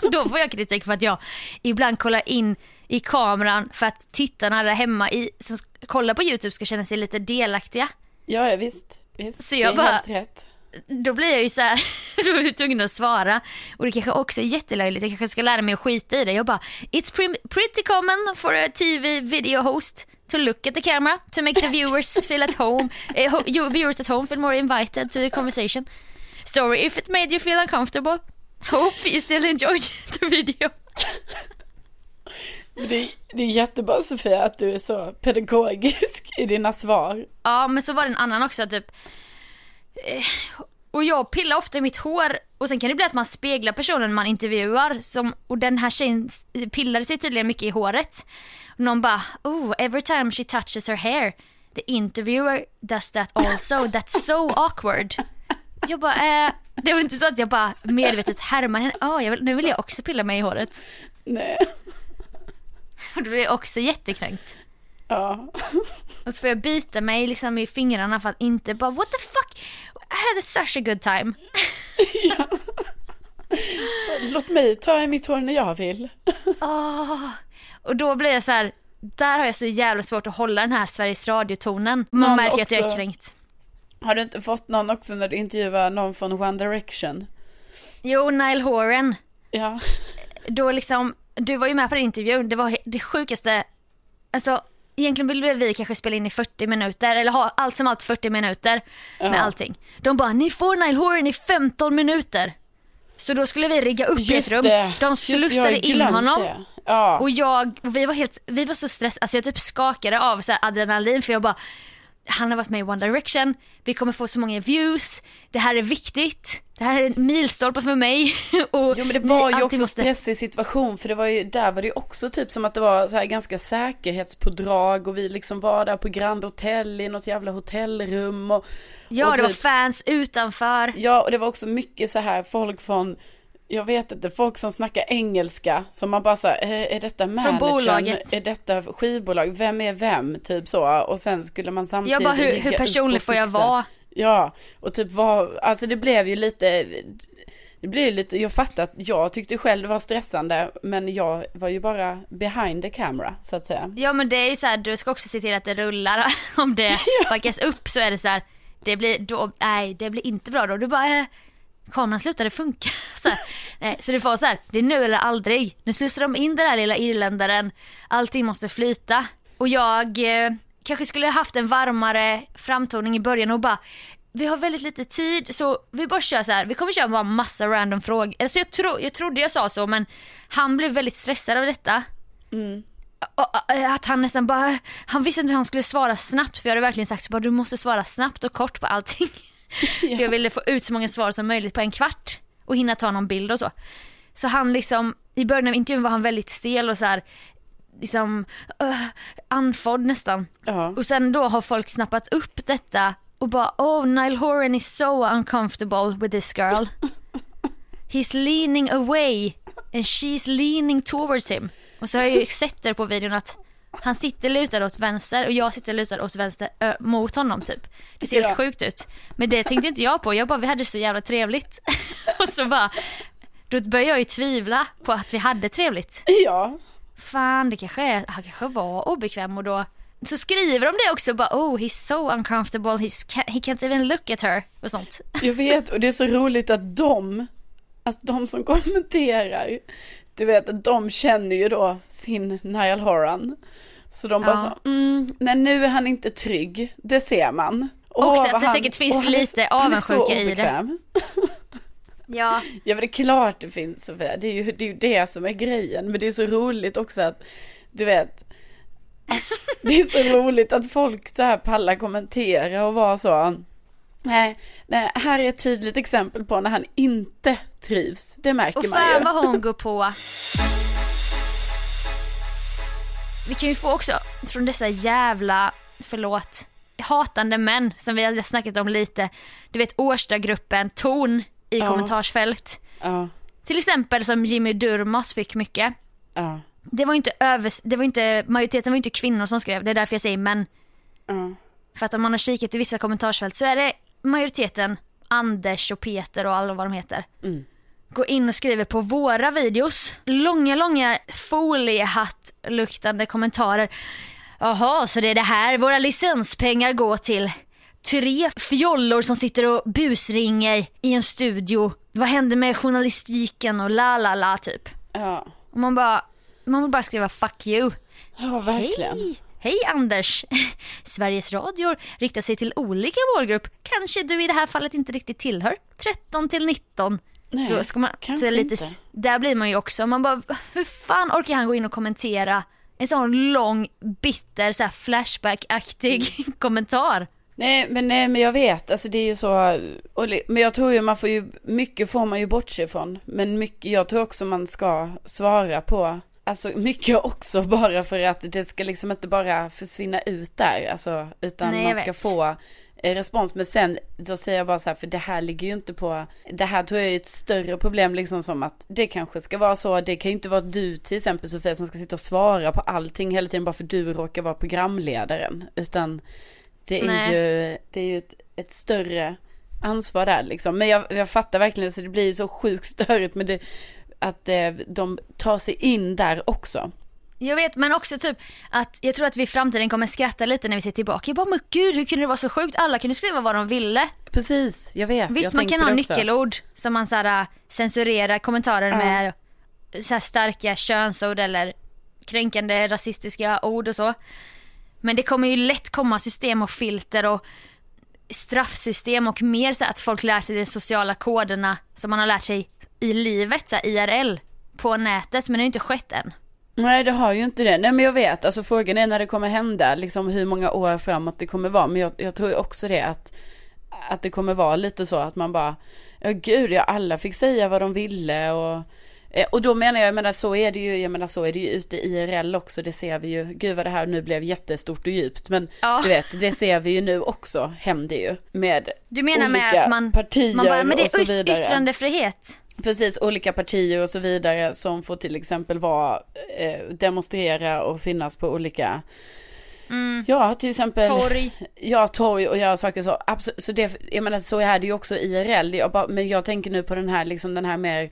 Då får jag kritik för att jag ibland kollar in i kameran för att tittarna där hemma i, som kollar på YouTube ska känna sig lite delaktiga. ja, ja visst, visst. Så det jag är bara- helt rätt. Då blir jag ju så här, då är jag tvungen att svara. Och det kanske också är jättelöjligt, jag kanske ska lära mig att skita i det. Jag bara, it's pre- pretty common for a TV video host to look at the camera to make the viewers feel at home, uh, viewers at home feel more invited to the conversation. Story if it made you feel uncomfortable. Hope you still enjoyed the video. Det, är- det är jättebra Sofia att du är så pedagogisk i dina svar. Ja men så var det en annan också typ och jag pillar ofta i mitt hår och sen kan det bli att man speglar personen man intervjuar som, och den här tjejen pillade sig tydligen mycket i håret. Och någon bara oh every time she touches her hair the interviewer does that also that's so awkward. Jag bara eh, det var inte så att jag bara medvetet härmar henne, oh, vill, nu vill jag också pilla mig i håret. Nej. Och då blir jag också jättekränkt. Ja. Och så får jag bita mig liksom i fingrarna för att inte bara what the fuck, I had such a good time. Låt mig ta i mitt hår när jag vill. Åh. Och då blir jag så här, där har jag så jävla svårt att hålla den här Sveriges Radio-tonen. Man Någon märker att jag är också- kränkt. Har du inte fått någon också när du intervjuar någon från One Direction? Jo, Nile Horan, Ja. då liksom, du var ju med på den intervjun, det var det sjukaste, alltså egentligen ville vi kanske spela in i 40 minuter, eller ha allt som allt 40 minuter med Ja. allting. De bara, ni får Nile Horan i 15 minuter. Så då skulle vi rigga upp i ett rum, det. de Just slussade in honom. Ja. Och jag, och vi var helt, vi var så stressade, alltså jag typ skakade av så adrenalin för jag bara han har varit med i One Direction, vi kommer få så många views, det här är viktigt, det här är en milstolpe för mig. och Jo men det var ju också måste- stressig situation för det var ju, där var det ju också typ som att det var så här ganska säkerhetspådrag och vi liksom var där på Grand Hotel i något jävla hotellrum och Ja och det var typ- fans utanför. Ja och det var också mycket så här folk från jag vet inte, folk som snackar engelska som man bara sa, är, är detta managern? bolaget. Är detta skivbolag? Vem är vem? Typ så. Och sen skulle man samtidigt Jag bara hur, hur personlig får jag vara? Ja, och typ var, alltså det blev ju lite, det blev lite, jag fattar att jag tyckte själv det var stressande, men jag var ju bara behind the camera så att säga. Ja men det är ju så här, du ska också se till att det rullar. Om det fuckas upp så är det så här, det blir då, nej det blir inte bra då. Du bara, eh, kameran slutade funka. Så, här, nej, så det var så här, det är nu eller aldrig. Nu slussar de in den här lilla irländaren, allting måste flyta. Och jag eh, kanske skulle haft en varmare framtoning i början och bara, vi har väldigt lite tid så vi bara kör så här. vi kommer köra bara massa random frågor. Alltså jag, tro, jag trodde jag sa så men han blev väldigt stressad av detta. Eh, att han nästan bara, han visste inte hur han skulle svara snabbt för jag hade verkligen sagt så bara, du måste svara snabbt och kort på allting. för jag ville få ut så många svar som möjligt på en kvart och hinna ta någon bild och så. Så han liksom, i början av intervjun var han väldigt stel och så här, liksom uh, andfådd nästan. Ja. Och sen då har folk snappat upp detta och bara oh Nile Horan is so uncomfortable with this girl. He's leaning away and she's leaning towards him. Och så har jag ju sett det på videon att han sitter lutad åt vänster och jag sitter lutad åt vänster ö, mot honom typ. Det ser Ja. helt sjukt ut. Men det tänkte inte jag på. Jag bara vi hade så jävla trevligt. och så bara då började jag ju tvivla på att vi hade trevligt. Ja, Fan det kanske är, han kanske var obekväm och då så skriver de det också bara oh he's so uncomfortable, he's, he can't even look at her och sånt. jag vet och det är så roligt att de, att de som kommenterar, du vet att de känner ju då sin Niall Horan. Så de bara Ja. så, mm, nej nu är han inte trygg, det ser man. Och Åh, så att det säkert finns han lite han avundsjuka i det. Ja, Ja men det är klart det finns Sofia, det är ju det, är ju det som är grejen. Men det är så roligt också att, du vet, det är så roligt att folk så här pallar kommentera och vara så. Nej, nej, här är ett tydligt exempel på när han inte trivs. Det märker och man ju. fan vad hon går på. Vi kan ju få också från dessa jävla, förlåt, hatande män som vi har snackat om lite. Du vet Årstagruppen, ton i Ja. kommentarsfält. Ja, Till exempel som Jimmy Durmaz fick mycket. ja, Det var inte över, det var inte, majoriteten var inte kvinnor som skrev, det är därför jag säger män. För att om man har kikat i vissa kommentarsfält så är det majoriteten Anders och Peter och alla vad de heter. Mm. Går in och skriver på våra videos. Långa, långa foliehatt-luktande kommentarer. Jaha, så det är det här våra licenspengar går till. Tre fjollor som sitter och busringer i en studio. Vad händer med journalistiken och la la la typ. Ja, Och man bara, man vill bara skriva fuck you. ja verkligen. Hej! Hej Anders! Sveriges Radio riktar sig till olika målgrupp. Kanske du i det här fallet inte riktigt tillhör. 13 till 19. Nej, Då ska man, kanske lite, inte. Där blir man ju också, man bara, hur fan orkar han gå in och kommentera en sån lång, bitter, så flashback-aktig Mm. kommentar? Nej men, nej men jag vet, alltså det är ju så, och, men jag tror ju man får ju, mycket får man ju bortse ifrån. Men mycket, jag tror också man ska svara på, alltså mycket också bara för att det ska liksom inte bara försvinna ut där, alltså, utan Nej, man ska vet. få eh, respons. Men sen, då säger jag bara så här, för det här ligger ju inte på, det här tror jag är ett större problem liksom som att det kanske ska vara så, det kan ju inte vara du till exempel Sofia som ska sitta och svara på allting hela tiden bara för du råkar vara programledaren, utan det är Nej. ju, det är ju ett, ett större ansvar där liksom. Men jag, jag fattar verkligen, så det blir ju så sjukt störigt med det, att eh, de tar sig in där också. Jag vet men också typ att jag tror att vi i framtiden kommer skratta lite när vi ser tillbaka. Jag bara men gud hur kunde det vara så sjukt? Alla kunde skriva vad de ville. Precis, jag vet. Visst jag man kan ha nyckelord som man så här, äh, censurerar kommentarer Ja. med så starka könsord eller kränkande rasistiska ord och så. Men det kommer ju lätt komma system och filter och straffsystem och mer så att folk lär sig de sociala koderna som man har lärt sig i livet, så här IRL, på nätet men det har ju inte skett än. Nej det har ju inte det. Nej men jag vet, alltså frågan är när det kommer hända, liksom hur många år framåt det kommer vara. Men jag, jag tror ju också det att, att det kommer vara lite så att man bara, ja gud ja alla fick säga vad de ville och och då menar jag, jag menar så är det ju, jag menar så är det ju ute i IRL också, det ser vi ju, gud vad det här nu blev jättestort och djupt, men Ja. du vet, det ser vi ju nu också, händer ju med Du menar med olika att man, partier man bara, men det och så är vidare. yttrandefrihet. Precis, olika partier och så vidare som får till exempel vara, eh, demonstrera och finnas på olika, ja till exempel, Mm. Torg. ja torg och göra saker så, absolut, så det, jag menar så är det ju också IRL, jag bara, men jag tänker nu på den här, liksom den här mer,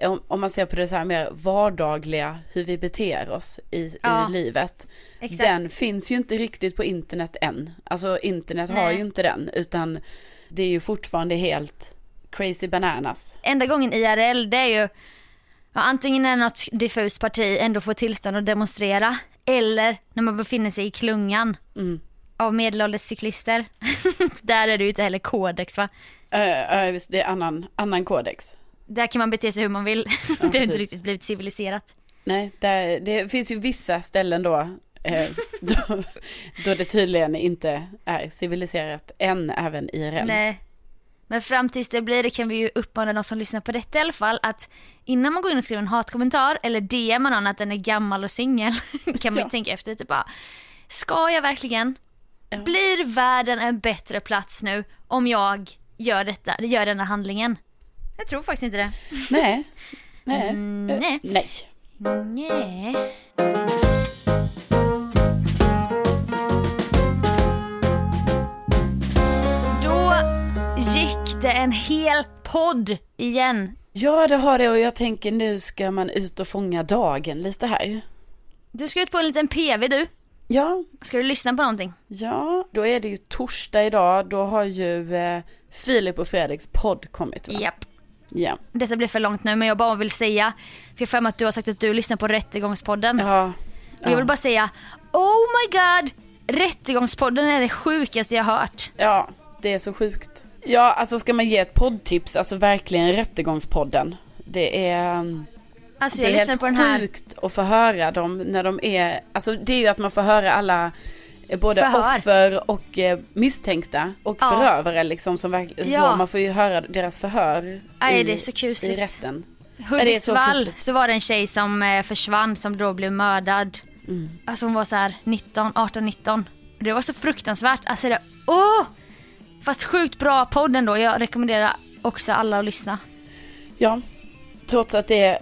om, om man ser på det så här mer vardagliga, hur vi beter oss i, Ja, i livet. exakt. Den finns ju inte riktigt på internet än, alltså internet har Nej. ju inte den, utan det är ju fortfarande helt crazy bananas. enda gången IRL det är ju ja, antingen när något diffust parti ändå får tillstånd att demonstrera eller när man befinner sig i klungan Mm. av medelålders cyklister. Där är det ju inte heller kodex va? Uh, uh, visst, det är annan, annan kodex. Där kan man bete sig hur man vill. det har inte riktigt blivit civiliserat. Nej, där, det finns ju vissa ställen då, eh, då, då det tydligen inte är civiliserat än även IRL. Nej. Men fram tills det blir det kan vi ju uppmana de som lyssnar på detta i alla fall att innan man går in och skriver en hatkommentar eller DMar någon att den är gammal och singel kan man ju Ja. tänka efter typ bara Ska jag verkligen? Blir världen en bättre plats nu om jag gör detta, gör denna handlingen? Jag tror faktiskt inte det. Nej, nej, Mm, eh, nej. nej. Nej. Då gick det en hel podd igen. Ja, det har det och jag tänker nu ska man ut och fånga dagen lite här. Du ska ut på en liten PV du. Ja, Ska du lyssna på någonting? ja, då är det ju torsdag idag. Då har ju eh, Filip och Fredriks podd kommit va? Japp. Ja. Detta blir för långt nu men jag bara vill säga, för jag för mig att du har sagt att du lyssnar på Rättegångspodden. Ja. Och jag vill bara säga, oh my god! Rättegångspodden är det sjukaste jag hört. Ja, det är så sjukt. Ja, alltså ska man ge ett poddtips, alltså verkligen Rättegångspodden. Det är, um, Alltså det jag är helt på den här sjukt att få höra dem när de är, alltså det är ju att man får höra alla Både Förhör. offer och eh, misstänkta och Ja. förövare liksom som verkligen, Ja. så man får ju höra deras förhör Nej, i, det är så i kusligt. rätten. är så Hudiksvall kusligt. så, var det en tjej som eh, försvann som då blev mördad. Mm. Alltså hon var så här 19, 18, 19. Det var så fruktansvärt. Alltså det, åh! Fast sjukt bra podd ändå. Jag rekommenderar också alla att lyssna. Ja, trots att det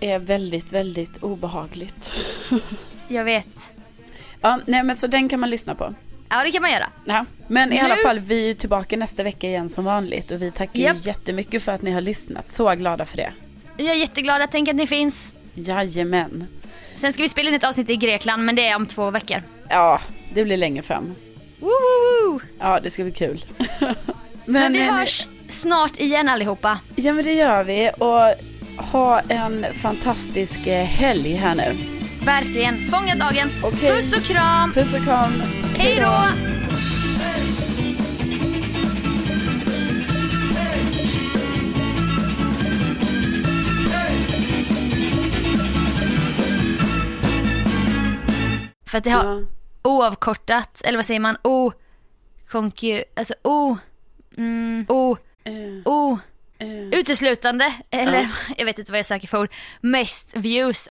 är väldigt, väldigt obehagligt. Jag vet. Ja, nej men så den kan man lyssna på. Ja det kan man göra. Ja, men i Nu- alla fall vi är tillbaka nästa vecka igen som vanligt och vi tackar Japp. ju jättemycket för att ni har lyssnat. Så glada för det. Jag är jätteglad att tänka att ni finns. Jajamän. Sen ska vi spela in ett avsnitt i Grekland men det är om två veckor. Ja, det blir längre fram. Woo. Ja, det ska bli kul. Men vi eh, hörs snart igen allihopa. Ja, men det gör vi. Och ha en fantastisk eh, helg här nu. Verkligen. Fånga dagen. Okej. Puss och kram. Puss och kram. Hej då. För att det har Ja. oavkortat, eller vad säger man, o, konku, alltså o, mm, o, Eh, o, eh. uteslutande, eller jag vet inte vad jag söker för ord, mest views